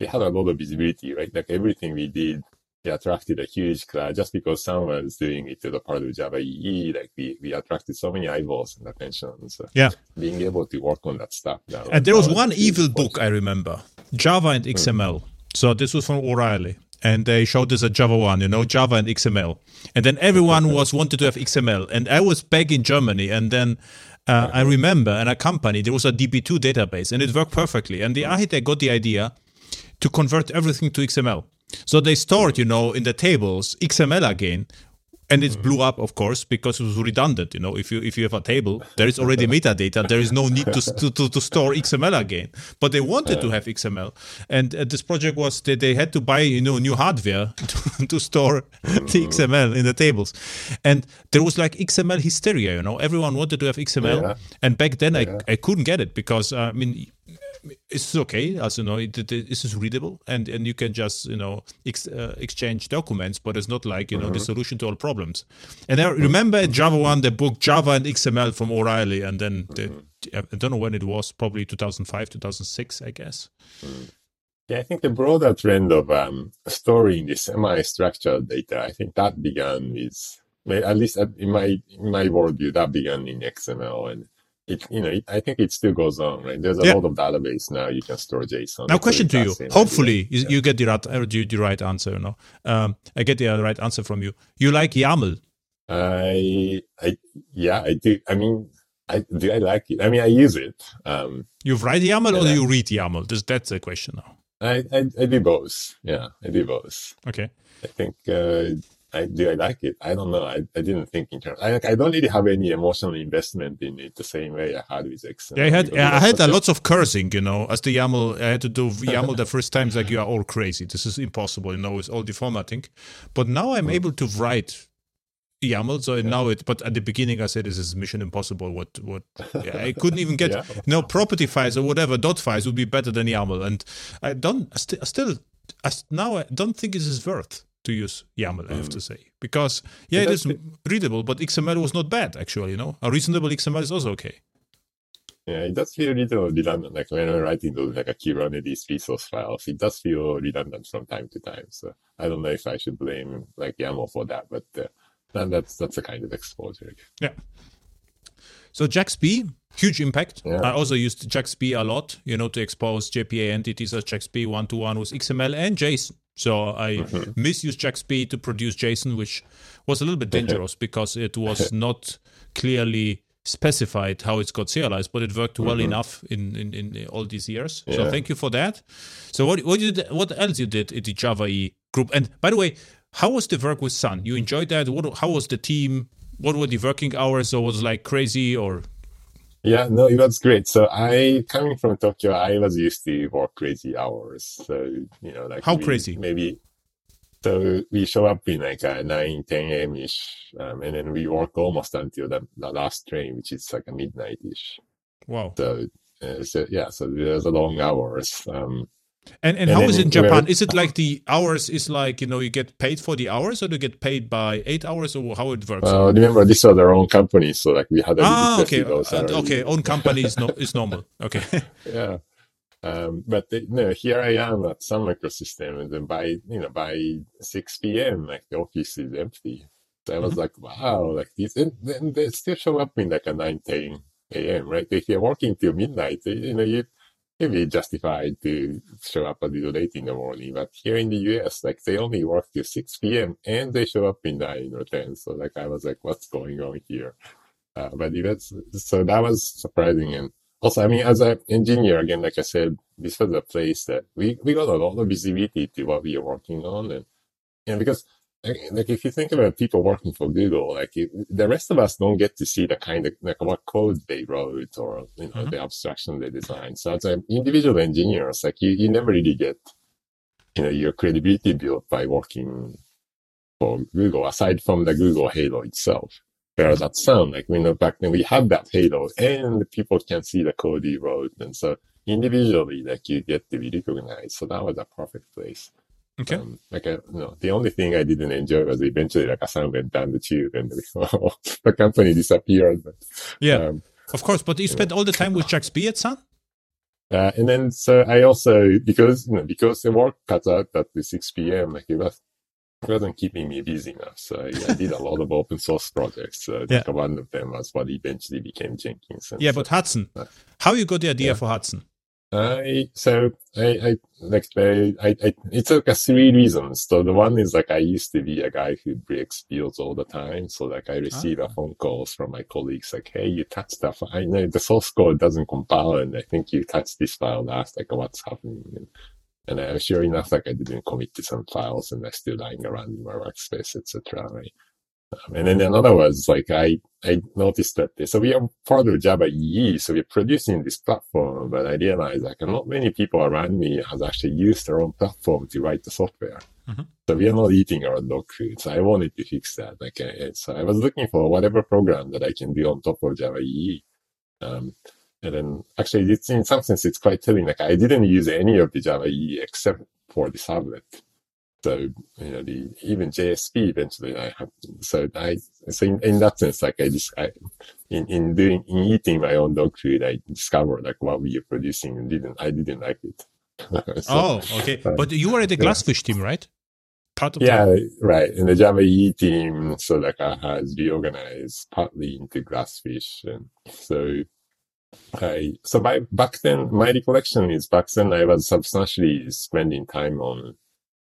we had a lot of visibility, right? Like everything we did, attracted a huge crowd just because someone was doing it to the part of Java EE. Like we, we attracted so many eyeballs and attention. So Yeah. being able to work on that stuff now. And there was one evil book I remember, Java and hmm. XML. So this was from O'Reilly, and they showed this at JavaOne, you know, Java and XML, and then everyone was wanted to have XML, and I was back in Germany, and then. Uh, I uh-huh. remember in a company there was a DB2 database and it worked perfectly. And the hmm. architect got the idea to convert everything to XML. So they stored, you know, in the tables XML again, and it blew up, of course, because it was redundant. You know, if you if you have a table, there is already metadata. There is no need to to, to, to store XML again. But they wanted to have XML, and uh, this project was that they had to buy you know new hardware to, to store the XML in the tables, and there was like XML hysteria. You know, everyone wanted to have XML, Yeah. and back then I I couldn't get it because uh, I mean it's okay? As you know it, it, this is readable and and you can just you know ex, uh, exchange documents but it's not like you know the solution to all problems. And i remember in JavaOne the book java and xml from o'reilly and then the, i don't know when it was probably 2005 2006 i guess. Yeah, I think the broader trend of um, storing the semi-structured data, I think that began with, at least in my in my worldview, that began in XML, and it, you know, it, I think it still goes on, right? There's a Yeah. lot of database now you can store JSON. now question to you That's the hopefully you, you get the right uh, the, the right answer you know um, i get the uh, right answer from you you like yaml I, I, yeah, I do. I mean, I do. I like it. I mean, I use it. Um, you write yaml or Yeah. do you read yaml this, that's the question now I, I, I do both. Yeah, I do both. okay I think uh, I do. I like it. I don't know. I, I didn't think in terms. I I don't really have any emotional investment in it the same way I had with XML. Yeah, I had I had a lots of cursing, you know, as the YAML. I had to do YAML the first times like you are all crazy. This is impossible, you know, with all the formatting. But now I'm hmm. able to write YAML. So now it. But at the beginning, I said this is mission impossible. What what? Yeah, I couldn't even get Yeah. no property files or whatever dot files would be better than YAML. And I don't I sti- I still I, st- now I don't think it is worth to use YAML. I have to say because yeah, it is readable, but XML was not bad actually. You know, a reasonable XML is also okay. Yeah, it does feel a little redundant. Like when I'm writing those like a Kubernetes resource files, it does feel redundant from time to time. So I don't know if I should blame like YAML for that, but uh, that, that's that's a kind of exposure. Yeah. So JAXB, huge impact. Yeah. I also used JAXB a lot, you know, to expose JPA entities as JAXB one to one with XML and JSON. So I mm-hmm. misused JAXB to produce JSON, which was a little bit mm-hmm. dangerous because it was mm-hmm. not clearly specified how it's got serialized, but it worked well enough in, in, in all these years. So thank you for that. So what what you did, what else you did at the Java E group? And by the way, how was the work with Sun? You enjoyed that? What how was the team? What were the working hours? Or was it like crazy or Yeah, no, it was great. So I, coming from Tokyo, I was used to work crazy hours. So, you know, like How we- crazy? Maybe, so we show up in like uh, 9, 10 a.m. ish, um, and then we work almost until the, the last train, which is like a midnight ish. wow? So, uh, so yeah, so there's a long hours. Um, And and And how is it in Japan? Is it like the hours is like you know you get paid for the hours, or do you get paid by eight hours, or how it works? uh, remember, this was our own company, so like we had a ah, okay, Uh, okay. Own company is no is normal. Okay, yeah. Um, but uh, no, here I am at Sun Microsystem, and then by you know by six p.m. like the office is empty. So I was Mm-hmm. like, wow, like these, and then they still show up in like a nine ten a.m. Right? If you're working till midnight, you know you you'd be justified to show up a little late in the morning. But here in the U.S., like they only work till six p.m. and they show up in nine or ten. So like I was like, what's going on here? Uh, but was, so that was surprising and also, I mean, as an engineer, again, like I said, this was a place that we, we got a lot of visibility to what we are working on. And, know, because like, if you think about people working for Google, like it, the rest of us don't get to see the kind of, like what code they wrote or, you know, Mhm. the abstraction they designed. So as an individual engineers, like you, you never really get, you know, your credibility built by working for Google, aside from the Google Halo itself. Whereas at Sun, like we know back then we had that halo and people can see the code you wrote. And so individually, like you get to be recognized. So that was a perfect place. Okay. Um, like, I, you know, the only thing I didn't enjoy was eventually like Sun went down the tube and the company disappeared. But, Yeah, um, of course. But you spent all the time with at Sun. Uh, and then so I also because you know because the work cut out at the 6 p.m. like it was it wasn't keeping me busy enough. So I, I did a lot of open source projects. Uh, Yeah. one of them was what eventually became Jenkins. and Yeah, so- but Hudson, Uh, how you got the idea yeah. for Hudson? I so I I like I, I I it took us three reasons. So the one is like I used to be a guy who breaks builds all the time. So like I receive a phone calls from my colleagues like, hey, you touched stuff. I know the source code doesn't compile, and I think you touched this file last. Like what's happening? And, and uh, sure enough, like I didn't commit to some files, and they're still lying around in my workspace, etc. Right. Um, and then another was like I I noticed that so we are part of Java EE, so we're producing this platform, but I realized like not many people around me has actually used their own platform to write the software. Mhm. So we are not eating our dog food. So I wanted to fix that. Like uh, so I was looking for whatever program that I can do on top of Java EE. Um, and then actually it's in some sense it's quite telling. Like I didn't use any of the Java EE except for the servlet. So you know the even JSP eventually I have so I so in, in that sense like I just I in, in doing in eating my own dog food I discovered like what we are producing and didn't I didn't like it. So, oh, okay. uh, But you were at the yeah. Glassfish team, right? Part of yeah, the, right. In the Java EE team, so like I has reorganized partly into Glassfish, and so I so by back then my recollection is back then I was substantially spending time on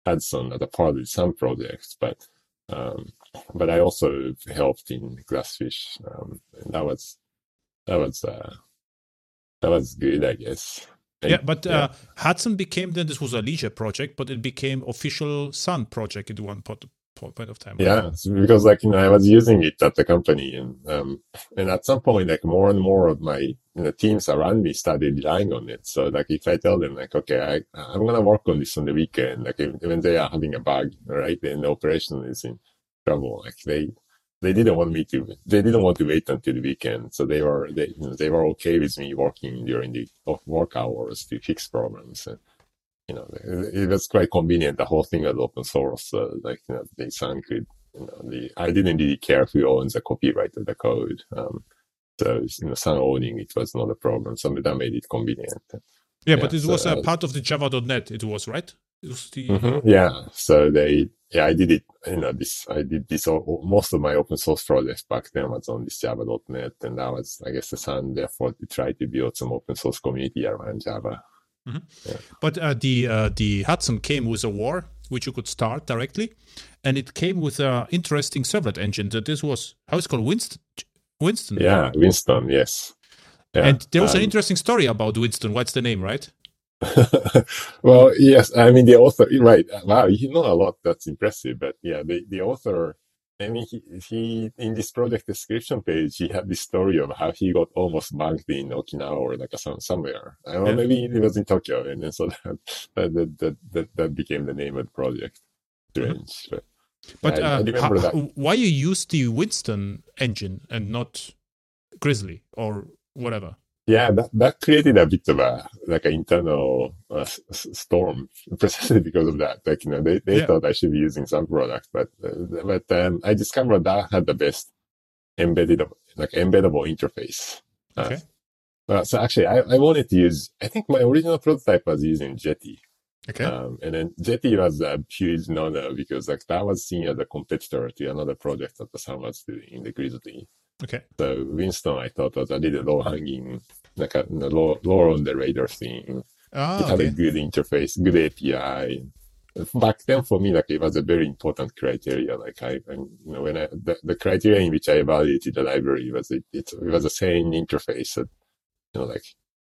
Hudson as a part of some projects, but um, but I also helped in Glassfish, um, and that was that was uh, that was good, I guess. I- yeah, but yeah. Uh, Hudson became then this was a leisure project, but it became official Sun project at one point, point of time. Yeah, because like you know, I was using it at the company, and um, and at some point, like more and more of my you know, teams around me started relying on it. So like, if I tell them like, okay, I I'm gonna work on this on the weekend, like if- when they are having a bug, right, then the operation is in trouble. Like they they didn't want me to, they didn't want to wait until the weekend, so they were they you know, they were okay with me working during the work hours to fix problems. And, you know, it, it was quite convenient. The whole thing was open source. So like, you know, the Sun could, you know, the, I didn't really care who owns the copyright of the code. Um, so, you know, Sun owning it was not a problem. So that made it convenient. Yeah, but it so, was a uh, part of the Java.net. It was right. It was the Mhm, Yeah. So they, yeah, I did it, you know, this, I did this, all, most of my open source projects back then was on this java.net. And that was, I guess, the Sun, therefore, to try to build some open source community around Java. But uh, the uh, the Hudson came with a war, which you could start directly, and it came with an interesting servlet engine. That this was how it's called Winstone. Winstone. Yeah. Winstone. Yes. Yeah, And there was an um, interesting story about Winstone. What's the name, right? well, yes, I mean the author, right? Wow, you know a lot. That's impressive. But yeah, the the author. I mean, he, he in this project description page, he had this story of how he got almost mugged in Okinawa or like a, some somewhere. I don't know, Yeah. maybe it was in Tokyo, and then so that that that that, that, became the name of the project. Strange, but, But I, I uh, remember ho- that. why you use the Winstone engine and not Grizzly or whatever? Yeah, that, that created a bit of a like an internal uh, storm precisely because of that. Like you know, they, they Yeah. thought I should be using some product, but uh, but um, I discovered that had the best embedded like embeddable interface. Uh, Okay. uh, so actually, I, I wanted to use. I think my original prototype was using Jetty, Okay. um, and then Jetty was a huge no-no because like that was seen as a competitor to another project that the Sun was doing in the Grizzly. Okay. So Winstone, I thought was a little low hanging, like a low, lower on the radar thing. it Ah, had a good interface, good API. Back then, for me, like it was a very important criteria. Like I, I you know, when I the, the criteria in which I evaluated the library was it, it, it was the same interface. That, you know, like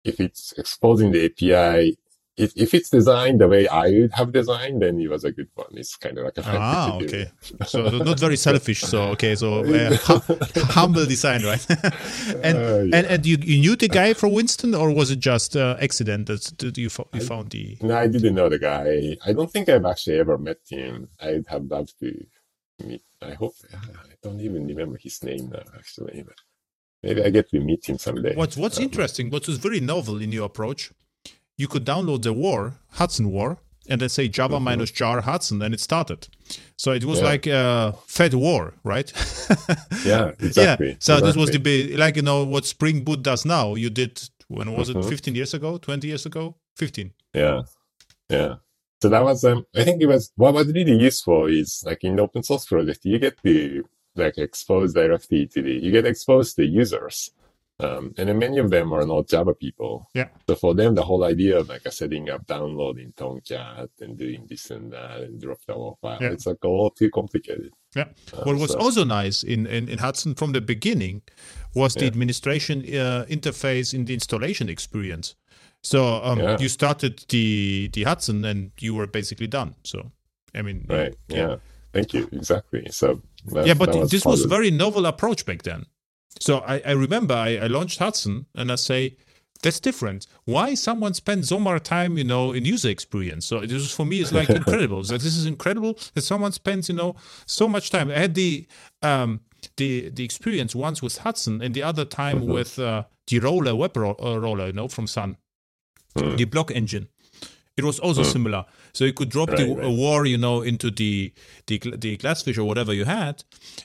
if it's exposing the API, if, if it's designed the way I would have designed, then it was a good one. It's kind of like a Ah, okay. So not very selfish. So okay. So uh, hu- humble design, right? and Uh, yeah. and and you, you knew the guy from Winstone, or was it just uh, accident that, you fo- you found the? No, I didn't know the guy. I don't think I've actually ever met him. I'd have loved to meet. I hope. I don't even remember his name now, actually. But maybe I get to meet him someday. What's what's Um, interesting, what was very novel in your approach, you could download the war Hudson War and then say Java minus jar Hudson, and it started. So it was Mm-hmm. Yeah. like a Fed war, right? Yeah, exactly. Yeah. So this was the big, like you know what Spring Boot does now. You did When was it? Mhm. 15 years ago? 20 years ago? 15. Yeah. Yeah. So that was, um, I think it was, what was really useful is like in the open source project, you get to like expose directly to the, you get exposed to users. Um, and then many of them are not Java people. Yeah. So for them, the whole idea of like setting up, downloading Tomcat and doing this and that and drop the whole file, Yeah. it's like a lot too complicated. Yeah. Uh, What was so- also nice in, in, in Hudson from the beginning was the Yeah. administration uh, interface in the installation experience. So um, Yeah. you started the the Hudson and you were basically done. So I mean, Right. Yeah. Thank you. Exactly. So that, yeah, but that this part was very novel approach back then. So I, I remember I, I launched Hudson and I say that's different. Why someone spends so much time, you know, in user experience? So this was for me it's like incredible. So this is incredible that someone spends, you know, so much time. I had the um the the experience once with Hudson and the other time Mhm. with uh, the roller web ro- uh, roller, you know, from Sun, Mm. the blog engine. It was also Mm. similar. So you could drop the Right, right. uh, war, you know, into the the the glassfish or whatever you had,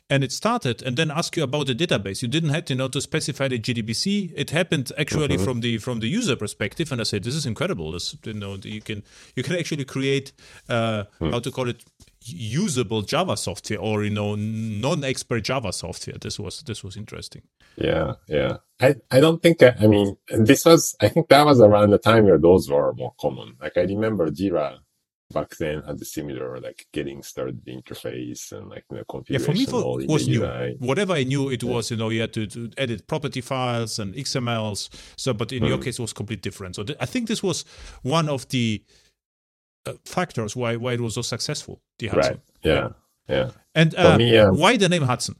and it started, and then ask you about the database. You didn't have, you know, to specify the JDBC. It happened actually Mhm. from the from the user perspective, and I said, this is incredible. This, you know, you can you can actually create uh, Hmm. how to call it usable Java software or you know non-expert Java software. This was this was interesting. Yeah, yeah. I, I don't think, I, I mean, this was, I think that was around the time where those were more common. Like I remember Jira back then had the similar, like getting started interface and like the Yeah, configuration. for me, for, was new. UI. Whatever I knew, it was you know you had to, to edit property files and XMLs. So, but in your Mm. case, it was completely different. So, th- I think this was one of the factors why why it was so successful. The Hudson. Right. Yeah. Yeah. And uh, me, um, why the name Hudson?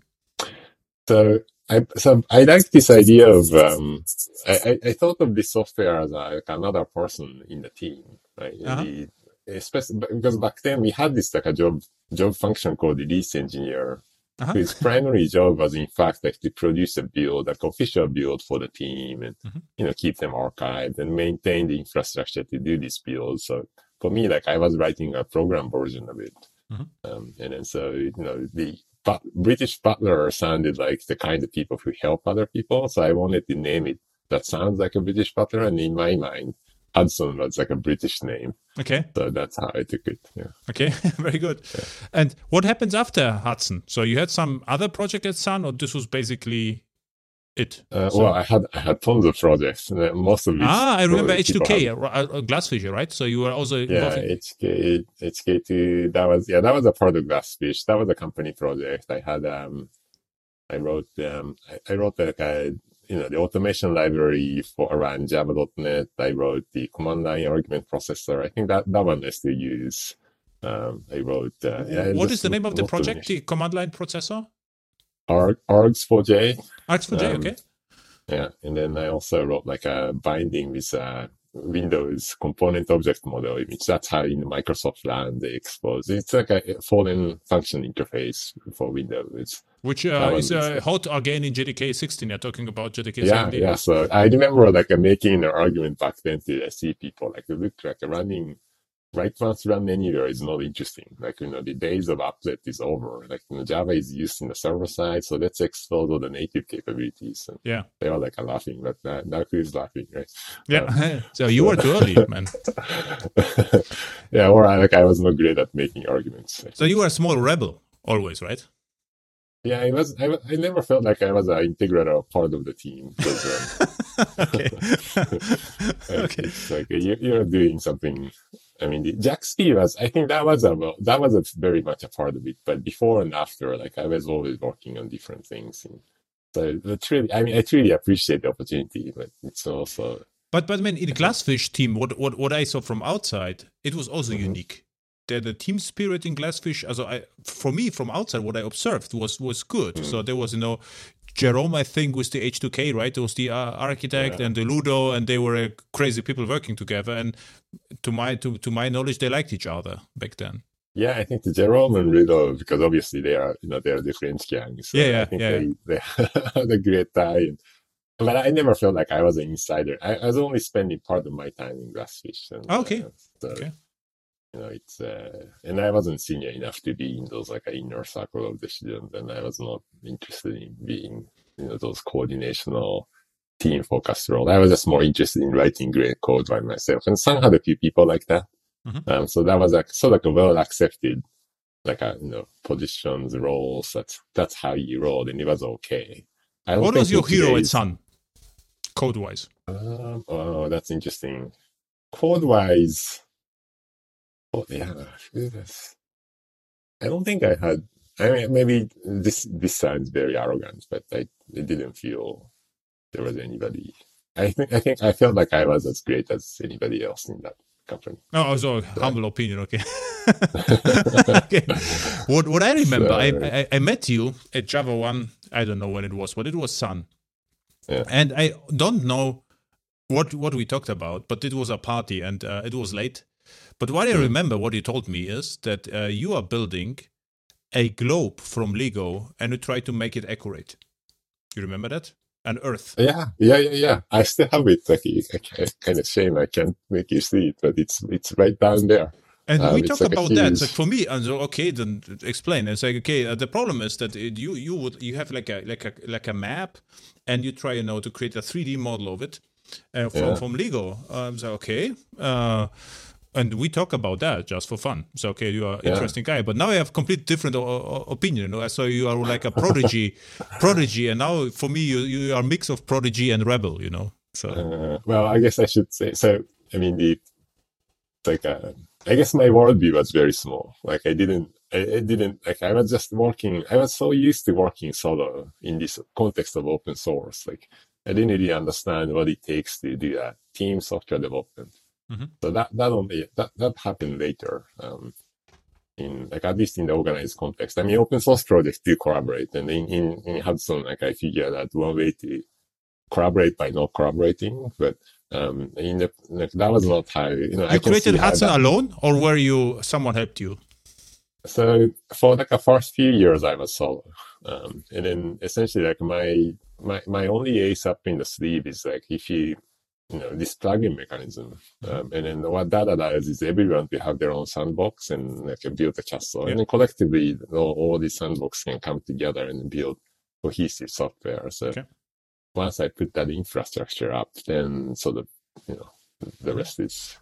So I so I like this idea of um, I, I thought of this software as like another person in the team, right? Uh-huh. The, especially because back then we had this like a job job function called release engineer, Uh-huh. whose primary job was in fact like to produce a build, like official build for the team, and Mhm. you know keep them archived and maintain the infrastructure to do this build. So for me, like I was writing a program version of it, Mhm. um, and then so you know the but British butler sounded like the kind of people who help other people. So I wanted to name it that sounds like a British butler. And in my mind, Hudson was like a British name. Okay, So that's how I took it. Yeah. okay, very good. And what happens after Hudson? So you had some other project at Sun, or this was basically it? Uh, So- well, I had, I had tons of projects. Uh, Most of these. ah, I remember probably H2K, have- a, a, a right? So you were also Yeah, HK, HK2, that was, yeah, that was a part of Glassfish. That was a company project. I had, um, I wrote, um, I, I wrote like a, you know, the automation library for around java.net. I wrote the command line argument processor. I think that, that one I still use. Um, I wrote, uh, yeah, what is the name of the project? The command line processor? Arg, Args4j. Args4j, Um, okay. Yeah. And then I also wrote like a binding with uh Windows component object model, which that's how in Microsoft land they expose. It's like a foreign function interface for Windows. Which uh, is uh, hot again in JDK 16. You're talking about JDK Yeah, 17. yeah. So I remember like making an argument back then to SE people, like it looked like a running write once run anywhere is not interesting. Like, you know, the days of applet is over. Like, you know, Java is used in the server side, so let's expose all the native capabilities. And Yeah. they are like laughing, but now, now who's laughing, right? Yeah. so you were too early, man. yeah, or I, like I was not great at making arguments. So you were a small rebel always, right? Yeah, I was. I, I never felt like I was an integral or part of the team because um, okay. okay. it's like you, you're doing something. I mean, the Jack was. I think that was a well, that was a very much a part of it. But before and after, like I was always working on different things. And so it's really. I mean, I truly appreciate the opportunity, but it's also But but I mean, in the Glassfish team, what what what I saw from outside, it was also Mhm. unique. The, the team spirit in Glassfish, also I for me from outside, what I observed was was good. Mm. So there was you know. Jerome, I think, was the H2K, right? It was the uh, architect Yeah. and the Ludo, and they were uh, crazy people working together. And to my to, to my knowledge, they liked each other back then. Yeah, I think the Jerome and Riddle, because obviously they are, you know, they're different gangs. So Yeah, yeah, I think yeah, they, they had a great time. But I never felt like I was an insider. I, I was only spending part of my time in Glassfish. And, Okay. uh, so, Okay. You know, it's, uh, and I wasn't senior enough to be in those like inner circle of decisions, and I was not interested in being, you know, those coordinational team focused role. I was just more interested in writing great code by myself. And Sun had a few people like that. Mhm. Um, so that was like, sort of like a well accepted, like a, you know, positions, roles. That's, that's how you rolled and it was okay. I What was your hero at Sun, code wise? Um, oh, that's interesting. Code wise, oh yeah. I don't think I had. I mean, maybe this this sounds very arrogant, but I it didn't feel there was anybody. I think I think I felt like I was as great as anybody else in that company. No, so humble opinion. Okay. okay. What what I remember, I, So- I I met you at JavaOne. I don't know when it was, but it was Sun. Yeah. And I don't know what what we talked about, but it was a party and uh, it was late. But what I Hmm. remember, what you told me is that uh, you are building a globe from Lego and you try to make it accurate. You remember that? An Earth. Yeah, yeah, yeah, yeah. I still have it. Like, it's kind of shame I can't make you see it, but it's it's right down there. And Um, we it's talk like about that. Like for me, and so okay, then explain. It's like okay, uh, the problem is that it, you you would you have like a like a like a map, and you try you know to create a three D model of it uh, from Yeah. from Lego. Um, so okay, uh, and we talk about that just for fun. So okay, you are an Yeah. interesting guy, but now I have complete different o- o- opinion. You know? So you are like a prodigy, prodigy, and now for me you you are a mix of prodigy and rebel. You know, so Uh, well, I guess I should say so. I mean, the like uh, I guess my worldview was very small. Like I didn't, I, I didn't like I was just working. I was so used to working solo in this context of open source. Like I didn't really understand what it takes to do that team software development. Mhm. So that that only that that happened later. Um, in like at least in the organized context. I mean, open source projects do collaborate, and in in, in Hudson, like I figured out one way to collaborate by not collaborating, but um, in the like that was not how you know. I you can created Hudson that- alone, or were you someone helped you? so for like the first few years I was solo. Um, and then essentially like my, my, my only ace up in the sleeve is like if you, you know, this plugin mechanism. Um, and then what that allows is everyone to have their own sandbox and like build a castle. Yeah. And then collectively all, all these sandbox can come together and build cohesive software. So Okay. once I put that infrastructure up, then sort of, you know, the rest is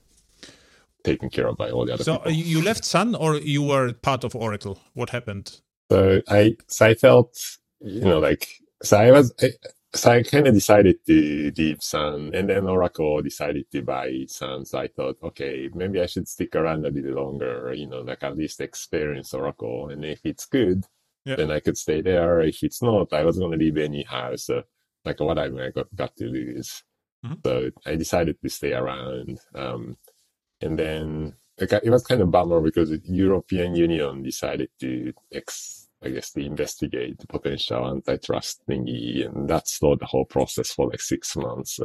taken care of by all the other So people. you left Sun, or you were part of Oracle? What happened? So I, so I felt, you know, like, so I was, I, so I kind of decided to leave Sun and then Oracle decided to buy Sun. So I thought, okay, maybe I should stick around a little longer, you know, like at least experience Oracle. And if it's good, Yeah. then I could stay there. If it's not, I was going to leave anyhow. So like what I got, got to lose. Mhm. So I decided to stay around. Um, and then it was kind of bummer because the European Union decided to ex, I guess, to investigate the potential antitrust thingy, and that slowed the whole process for like six months.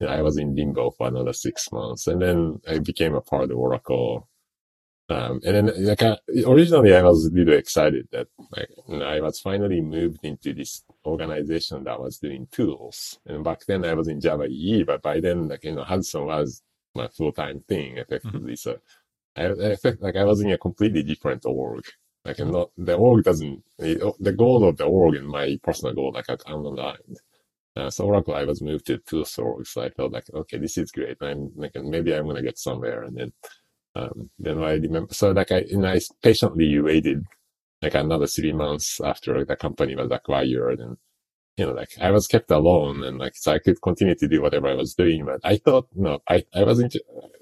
Yeah, I was in limbo for another six months, and then I became a part of Oracle. Um, and then, like, I, originally, I was really excited that like, you know, I was finally moved into this organization that was doing tools. And back then, I was in Java EE, but by then, like, you know, Hudson was my full time thing effectively. So I, I felt like I was in a completely different org. Like, I'm not, the org doesn't, the goal of the org and my personal goal, like, are unaligned. Uh, so Oracle, I was moved to tools org. So I felt like, okay, this is great. I'm like, maybe I'm going to get somewhere. And then, um, then I remember, so like I, and I patiently waited like another three months after the company was acquired and, you know, like I was kept alone and like, so I could continue to do whatever I was doing. But I thought, no, I, I wasn't,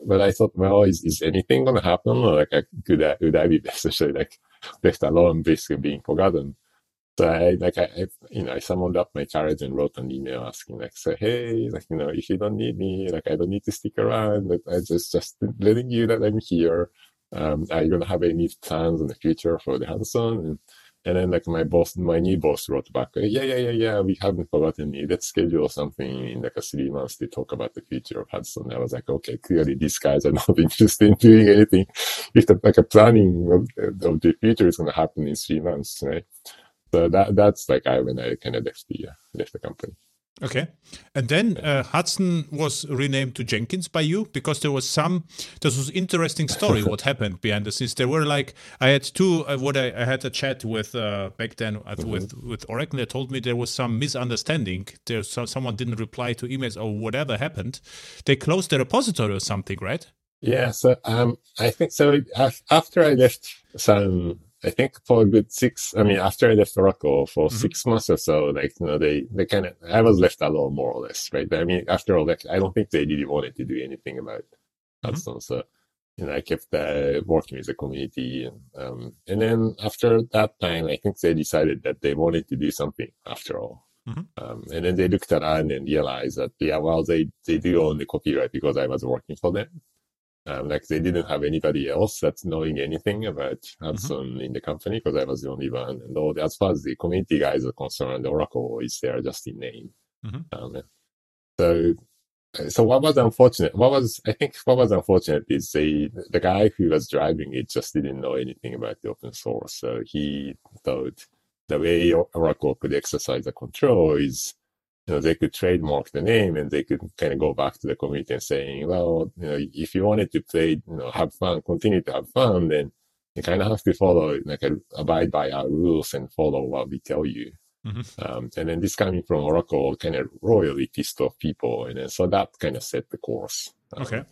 but I thought, well, is, is anything going to happen? Or like, I, could I, would I be essentially like left alone, basically being forgotten? So I, like, I, I, you know, I summoned up my courage and wrote an email asking like, so, hey, like, you know, if you don't need me, like, I don't need to stick around, but I just, just letting you that I'm here. Um, are you to have any plans in the future for the Hudson? And, and then like my boss, my new boss wrote back, yeah, yeah, yeah, yeah, we haven't forgotten you. Let's schedule something in like a three months to talk about the future of Hudson. I was like, okay, clearly these guys are not interested in doing anything. If the like a planning of, of the future is going to happen in three months, right? So that, that's like I, when I kind of left the, uh, left the company. Okay. And then uh, Hudson was renamed to Jenkins by you because there was some, this was interesting story what happened behind the scenes. There were like, I had two, uh, what I, I, had a chat with uh, back then mm-hmm. with, with Oracle. They told me there was some misunderstanding. There, so, someone didn't reply to emails or whatever happened. They closed the repository or something, right? Yeah. So um, I think so. After I left some I think for a good six, I mean, after I left Oracle for mm-hmm. six months or so, like, you know, they, they kind of, I was left alone more or less, right? But I mean, after all that, I don't think they really wanted to do anything about Hudson. Mm-hmm. So, you know, I kept uh, working with the community. And, um, and then after that time, I think they decided that they wanted to do something after all. Mm-hmm. Um, and then they looked at around and realized that, yeah, well, they, they do own the copyright because I was working for them. Um, like they didn't have anybody else that's knowing anything about Hudson mm-hmm. in the company because I was the only one. And all, as far as the community guys are concerned, Oracle is there just in name. Mm-hmm. Um, so, so what was unfortunate? What was I think what was unfortunate is the the guy who was driving it just didn't know anything about the open source. So he thought the way Oracle could exercise the control is you know, they could trademark the name and they could kind of go back to the community and saying, well, you know, if you wanted to play, you know, have fun, continue to have fun, then you kind of have to follow, like, abide by our rules and follow what we tell you. Mm-hmm. Um, and then this coming from Oracle kind of royally pissed off people. And then, so that kind of set the course. Um, okay.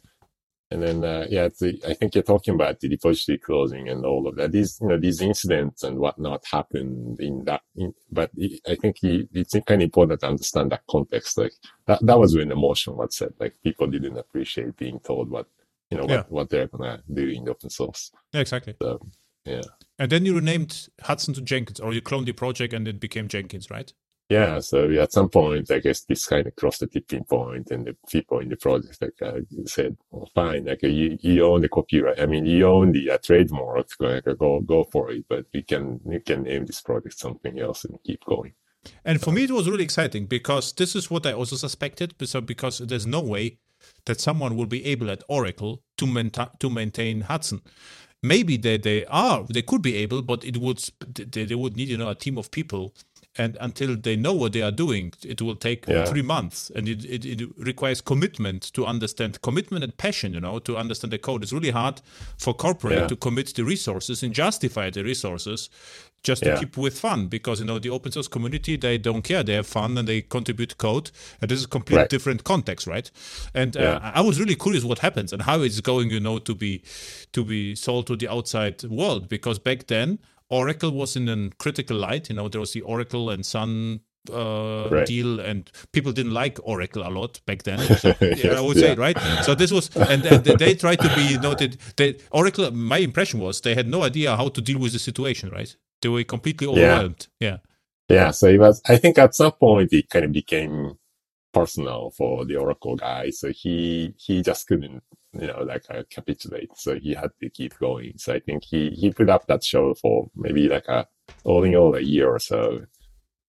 And then, uh, yeah, the, I think you're talking about the repository closing and all of that. These, you know, these incidents and whatnot happened in that, in, but I think it's kind of important to understand that context. Like that, that was when emotion was said. Like people didn't appreciate being told what, you know, yeah. what, what they're going to do in the open source. Yeah, exactly. So, yeah. And then you renamed Hudson to Jenkins or you cloned the project and it became Jenkins, right? Yeah, so at some point, I guess this kind of crossed the tipping point, and the people in the project like uh, said, well, "Fine, like uh, you, you own the copyright. I mean, you own the uh, trademark. Like, go go for it, but we can you can name this project something else and keep going." And for me, it was really exciting because this is what I also suspected. So because there's no way that someone will be able at Oracle to maintain to maintain Hudson maybe they, they are they could be able but it would they, they would need you know a team of people and until they know what they are doing it will take yeah. three months and it, it, it, requires commitment to understand commitment and passion you know to understand the code it's really hard for corporate yeah. to commit the resources and justify the resources just to yeah. keep with fun because you know the open source community they don't care they have fun and they contribute code and this is a completely right. different context right and uh, i was really curious what happens and how it's going you know to be to be sold to the outside world because back then Oracle was in a critical light. You know, there was the Oracle and Sun uh, right. deal, and people didn't like Oracle a lot back then. So, yeah, I would yeah. say, right? So this was, and, and they tried to be noted. They, Oracle, my impression was they had no idea how to deal with the situation, right? They were completely overwhelmed. Yeah. Yeah. yeah so it was, I think at some point it kind of became personal for the Oracle guy. So he, he just couldn't you know, like uh, capitulate. So he had to keep going. So I think he, he put up that show for maybe like a, all in all a year or so.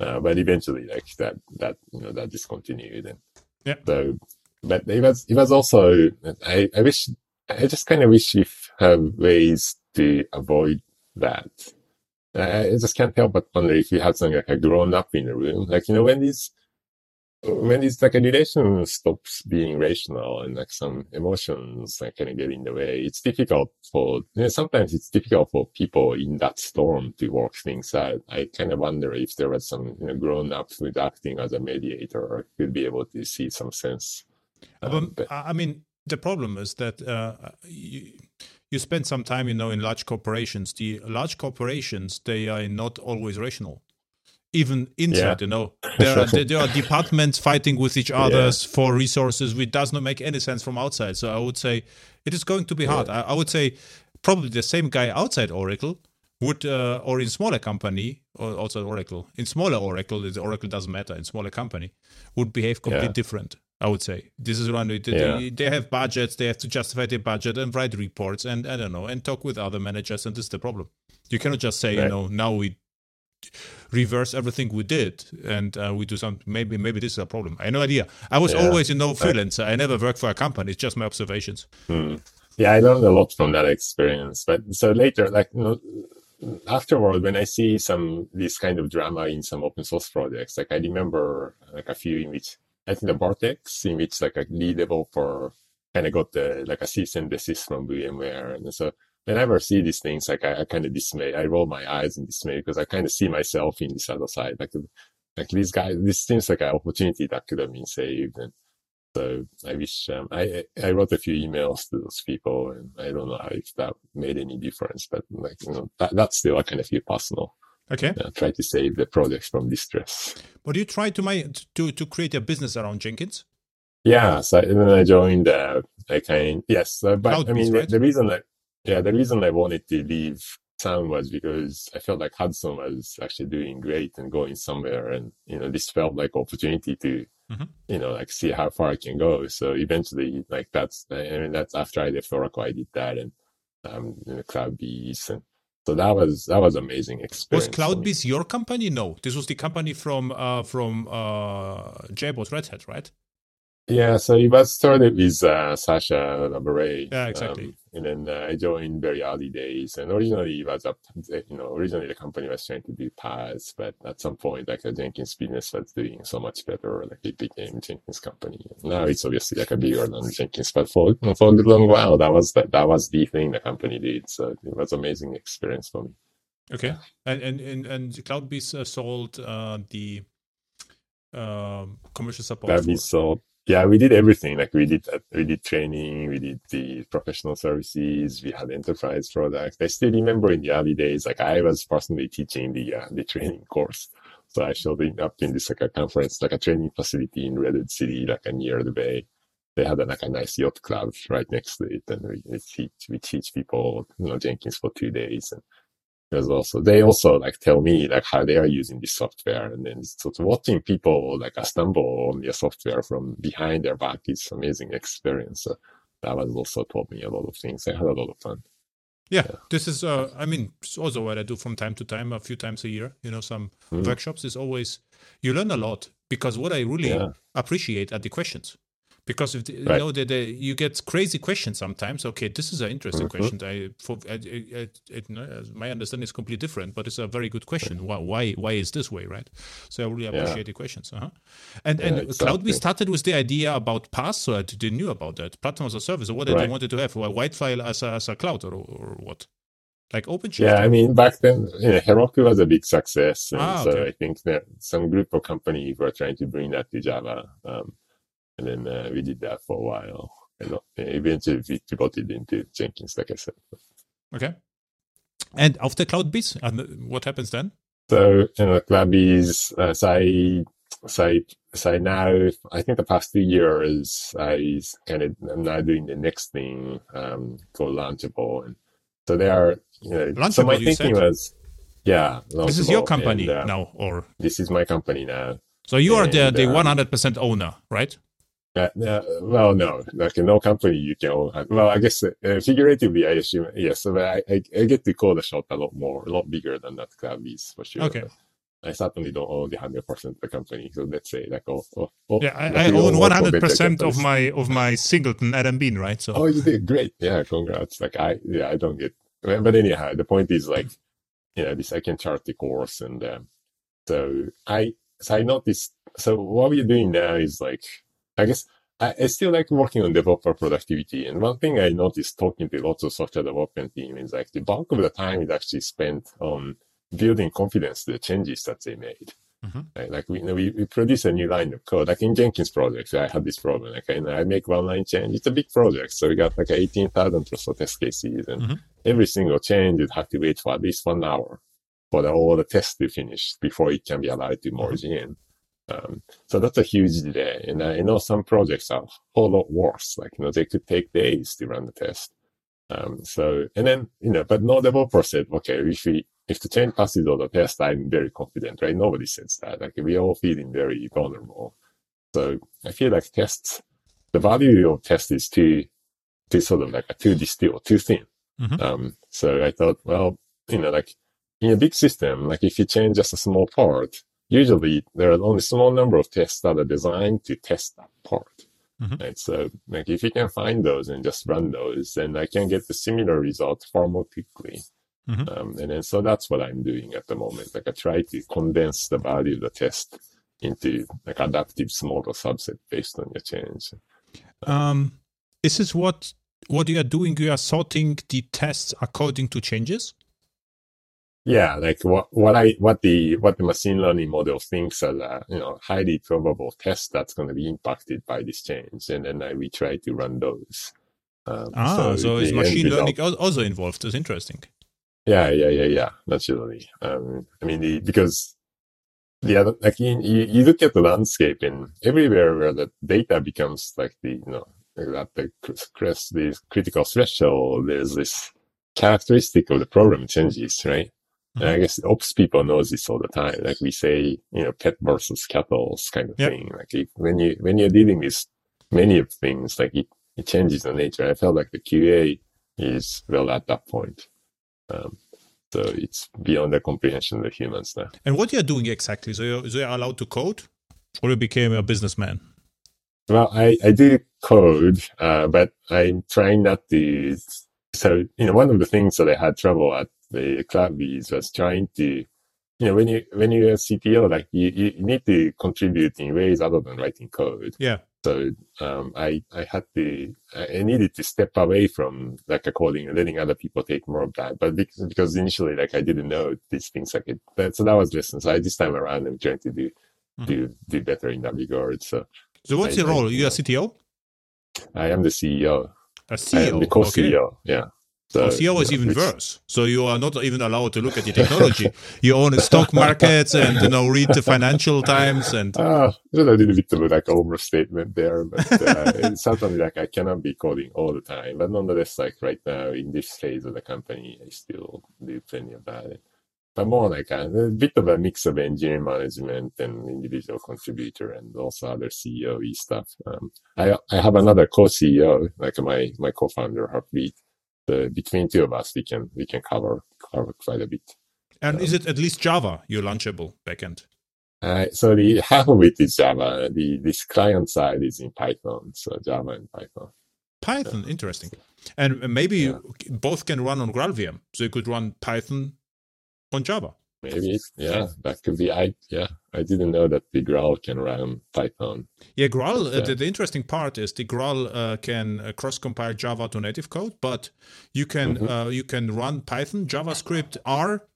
Uh, but eventually like that, that, you know, that discontinued. And yeah. So, but it was, it was also, I, I wish, I just kind of wish we have ways to avoid that. I just can't help but wonder if we had some like a grown up in the room. Like, you know, when these, when it's like a relation stops being rational and like some emotions like kind of get in the way, it's difficult for, you know, sometimes it's difficult for people in that storm to work things out. I kind of wonder if there was some, you know, grown ups with acting as a mediator could be able to see some sense. Um, but, I mean, the problem is that, uh, you, you spend some time, you know, in large corporations. The large corporations, they are not always rational even inside yeah. you know there are there are departments fighting with each others yeah. for resources which does not make any sense from outside so i would say it is going to be hard yeah. I, I, would say probably the same guy outside oracle would uh, or in smaller company or also oracle in smaller oracle the oracle doesn't matter in smaller company would behave completely different I would say this is one. They, they, they have budgets. They have to justify their budget and write reports and I don't know and talk with other managers. And this is the problem. You cannot just say, right. you know, now we reverse everything we did and uh, we do some maybe maybe this is a problem. I have no idea. I was yeah. always you know freelancer. I never worked for a company. It's just my observations. Hmm. yeah i learned a lot from that experience but so later like you know afterward, when I see some this kind of drama in some open source projects, like I remember like a few in which I think the Vert.x, in which like a lead developer kind of got the like a cease and desist from VMware, and so whenever I see these things, like I, I kind of dismay. I roll my eyes in dismay because I kind of see myself in this other side. Like, like these guys, this seems like an opportunity that could have been saved. And so I wish, um, I, I wrote a few emails to those people and I don't know if that made any difference, but like, you know, that, that's still I kind of feel personal. Okay. Uh, try to save the project from distress. But you try to my, to, to create a business around Jenkins? Yeah. So then I joined, uh, I kind, yes, uh, but Cloud I mean, right? the, the reason that yeah, the reason I wanted to leave Sun was because I felt like Hudson was actually doing great and going somewhere, and you know, this felt like opportunity to, mm-hmm. you know, like see how far I can go. So eventually, like that's, I mean, that's after I left Oracle, I did that, and um, you know, CloudBees, and so that was that was amazing experience. Was CloudBees your company? No, this was the company from uh, from uh, JBoss Red Hat, right? Yeah, so it was started with uh, Sacha Labourey. Yeah, exactly. Um, and then uh, I joined very early days. And originally it was up, you know, originally the company was trying to do PaaS, but at some point, like the Jenkins business was doing so much better, like it became Jenkins company. Now it's obviously like a bigger than Jenkins, but for for a long while, that was the, that was the thing the company did. So it was amazing experience for me. Okay, and and and, and CloudBees uh, sold uh, the um, commercial support. CloudBees sold yeah, we did everything. Like we did, we did training, we did the professional services, we had enterprise products. I still remember in the early days, like I was personally teaching the uh, the training course. So I showed up in this like a conference, like a training facility in Redwood City, like a near the bay. They had a, like a nice yacht club right next to it, and we, we teach we teach people, you know, Jenkins for two days, and because also they also like tell me like how they are using this software. And then sort of watching people like stumble on your software from behind their back. Is amazing experience. So that was also taught me a lot of things. I had a lot of fun. Yeah, yeah. this is uh i mean it's also what i do from time to time a few times a year you know some mm. workshops is always you learn a lot because what i really yeah. appreciate are the questions because if the, right. you know the, you get crazy questions sometimes okay this is an interesting mm-hmm. question I, for, I, I, I, my understanding is completely different but it's a very good question why why, why is this way right so i really appreciate yeah. the questions uh-huh. and yeah, and exactly. CloudBees started with the idea about PaaS so they knew about that platform as a service or what right. they wanted to have a white file as a, as a cloud or, or what like OpenShift? Yeah, I mean, back then, you know, Heroku was a big success. And ah, okay. so I think that some group of companies were trying to bring that to Java. Um, and then uh, we did that for a while. And eventually we pivoted into Jenkins, like I said. Okay. And after CloudBees, what happens then? So, you know, CloudBees, uh, so I, so I, so I now, I think the past two years, I kind of, I'm now doing the next thing, um, called Launchable. And so they are, you know, Launchable, so my thinking said? was, yeah. This is your company and, uh, now, or? This is my company now. So you are and, the, the 100% owner, right? Uh, well, no, like no company you can own. Well, I guess uh, figuratively, I assume yes. But I, I, I, get to call the shot a lot more, a lot bigger than that CloudBees for sure. Okay. I certainly don't own the hundred percent of the company. So let's say like oh, oh, oh yeah, I, I own one hundred percent of my of my singleton Adam Bien, right? So oh, you did great. Yeah, congrats. Like I yeah, I don't get. But anyhow, the point is like, you know, this I can chart the course, and um, so I so I noticed. So what we're doing now is like I guess I, I, still like working on developer productivity. And one thing I noticed talking to lots of software development team is like the bulk of the time is actually spent on building confidence to the changes that they made. Mm-hmm. Right? Like we, you know, we, we produce a new line of code, like in Jenkins project, I had this problem. Like you I make one line change. It's a big project. So we got like 18,000 or so test cases and mm-hmm. every single change you'd have to wait for at least one hour for the, all the tests to finish before it can be allowed to merge mm-hmm. in. Um, so that's a huge delay. And I know some projects are a whole lot worse. Like, you know, they could take days to run the test. Um, so, and then, you know, but no developer said, okay, if we, if the change passes all the test, I'm very confident, right? Nobody says that. Like, we are all feeling very vulnerable. So I feel like tests, the value of test is too, too sort of like a too distilled, too thin. Mm-hmm. Um, so I thought, well, you know, like in a big system, like if you change just a small part, usually there are only small number of tests that are designed to test that part. Mm-hmm. Right? So like if you can find those and just run those, then I can get the similar result far more quickly Mhm. Um, and then so that's what I'm doing at the moment. Like I try to condense the value of the test into like adaptive smaller subset based on your change. Um, is this is what what you are doing? You are sorting the tests according to changes. Yeah, like what what I what the what the machine learning model thinks are the you know highly probable test that's going to be impacted by this change, and then uh, we try to run those. Um, Ah, so, is machine learning al- also involved? That's interesting. Yeah, yeah, yeah, yeah. Naturally, um, I mean, the, because the other like you, you you look at the landscape and everywhere where the data becomes like the you know at the crest the critical threshold, there's this characteristic of the program changes, right? And I guess ops people knows this all the time. Like we say, you know, pet versus cattle kind of Yep. thing. Like if, when you when you're dealing with many of things, like it, it changes the nature. I felt like the QA is well at that point. Um, so it's beyond the comprehension of the humans now. And what you are doing exactly? So you're, so you're allowed to code, or you became a businessman? Well, I, I do code, uh, but I'm trying not to. So, you know, one of the things that I had trouble at the CloudBees was trying to, you know, when you, when you're a CTO, like you, you need to contribute in ways other than writing code. Yeah. So, um, I, I had to, I needed to step away from like a coding and letting other people take more of that. But because, because initially, like I didn't know these things like it, that, so that was lesson. So I, this time around, I'm trying to do, Mhm. do, do better in that regard. So So what's I- your I- role? You are CTO, I am the CEO. a I CEO. am the co-CEO. Yeah. So, Oh, CEO is even worse. So you are not even allowed to look at the technology. you own stock markets and you know read the financial times and Ah, there's a little bit of like overstatement there, but uh, it's certainly like I cannot be coding all the time. But nonetheless, like right now in this phase of the company, I still do plenty of that. But more like a, a bit of a mix of engineering management and individual contributor and also other CEO stuff. Um, I I have another co-CEO, like my my co-founder Harpreet. So between two of us, we can we can cover cover quite a bit. and is it at least Java your Launchable backend? Uh, so the half of it is Java. The this client side is in Python. So Java and Python. Python, interesting. And maybe Yeah. both can run on GraalVM. So you could run Python on Java. Maybe yeah, that could be. I yeah, I didn't know that the Graal can run Python. Yeah, Graal. Uh, the, the interesting part is the Graal uh, can uh, cross-compile Java to native code, but you can Mhm. uh, you can run Python, JavaScript, R,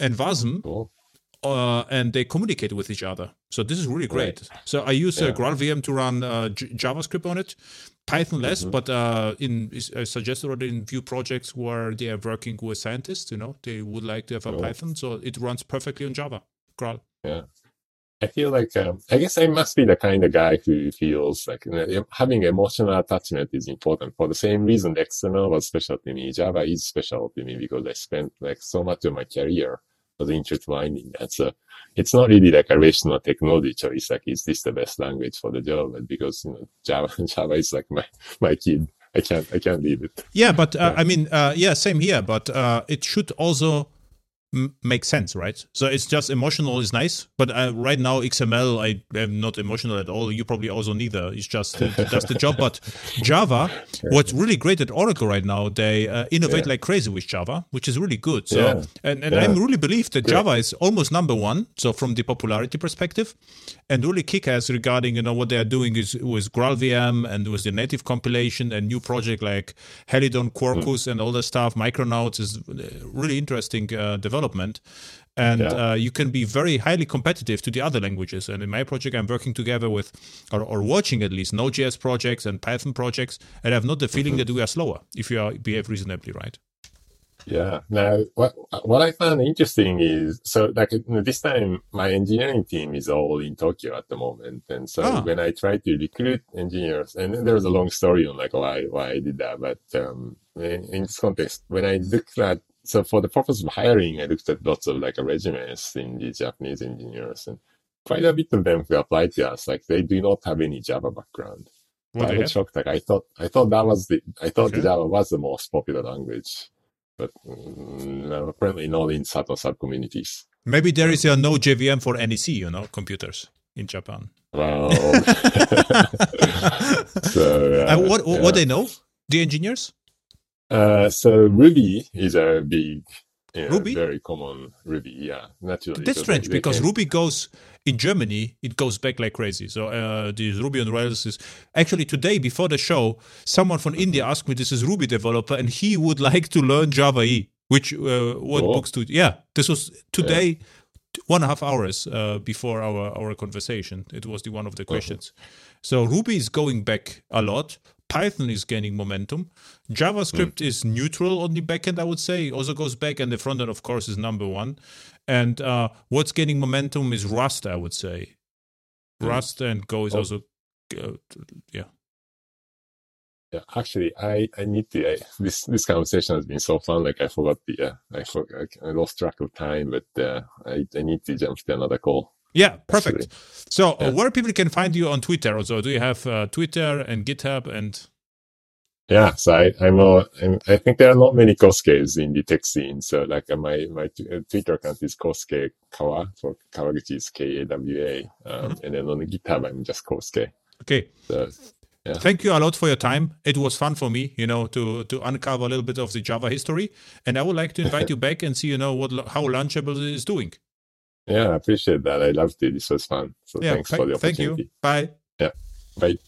and Wasm, Cool. Uh, and they communicate with each other. So this is really great. Right. So I use uh, Yeah. GraalVM to run uh, J- JavaScript on it, Python less, Mhm. but uh, in I suggested already in few projects where they are working with scientists, you know, they would like to have a. Python, so it runs perfectly on Java. Graal. Yeah. I feel like um, I guess I must be the kind of guy who feels like you know, having emotional attachment is important for the same reason XML was special to me. Java is special to me because I spent like so much of my career was intertwined in that. So it's not really like a rational technology choice. Like, is this the best language for the job? But because you know Java, Java is like my my kid. I can't I can't leave it. Yeah, but uh, Yeah. I mean, uh, yeah, same here. But uh, it should also m- make sense, right? So it's just emotional is nice, but uh, right now XML, I am not emotional at all. You probably also neither. It's just uh, does the job. But Java, what's really great at Oracle right now, they uh, innovate Yeah. like crazy with Java, which is really good. So Yeah. and, and Yeah. I really believe that. Java is almost number one. So from the popularity perspective, and really kick-ass regarding you know what they are doing is with GraalVM and with the native compilation and new project like Helidon, Quarkus, and all that stuff. Micronauts is uh, really interesting uh, development. And Yeah. uh, you can be very highly competitive to the other languages. And in my project, I'm working together with, or, or watching at least, Node.js projects and Python projects, and I have not the feeling that we are slower if you are, behave reasonably right. Yeah. Now, what what I found interesting is so like this time my engineering team is all in Tokyo at the moment, and so Ah. when I try to recruit engineers, and there was a long story on like why why I did that, but um, in, in this context, when I looked at so for the purpose of hiring, I looked at lots of like resumes in the Japanese engineers, and quite a bit of them who applied to us, like they do not have any Java background. What I was shocked. Like I thought, I thought that was the, I thought Okay. Java was the most popular language, but mm, no, apparently not in certain sub communities. Maybe there is a no JVM for NEC, you know, computers in Japan. Wow. so, uh, Uh, what what yeah. they know? The engineers? Uh, so Ruby is a big yeah, Ruby? very common Ruby. Yeah, naturally. That's So strange because can- Ruby goes in Germany, it goes back like crazy. So uh, this Ruby on Rails is actually today before the show, someone from India asked me, "This is Ruby developer, and he would like to learn Java E." Which uh, what Cool. books to? Yeah, this was today, t- one and a half hours uh, before our our conversation. It was the one of the questions. So Ruby is going back a lot. Python is gaining momentum. JavaScript is neutral on the backend, I would say. Also goes back, and the front end, of course, is number one. And uh, what's gaining momentum is Rust, I would say. Mm. Rust and Go is Oh. also, uh, yeah. Yeah, actually, I I need to. I, this this conversation has been so fun. Like I forgot the. Uh, I forgot. I lost track of time, but uh, I I need to jump to another call. Yeah, perfect. So, uh, Yeah. where people can find you on Twitter? Also, do you have uh, Twitter and GitHub and Yeah, so I, I'm a, I'm, I think there are not many Kohsukes in the tech scene. So like uh, my, my t- uh, Twitter account is Kohsuke Kawa for Kawaguchi is K-A-W-A. Um, Mm-hmm. and then on the GitHub, I'm just Kohsuke. okay? So Yeah. Thank you a lot for your time. It was fun for me, you know, to to uncover a little bit of the Java history. And I would like to invite you back and see, you know, what how Launchable is doing. Yeah, I appreciate that. I loved it. This was fun. So Yeah, thanks thank- for the opportunity. thank you. Bye. Yeah. Bye.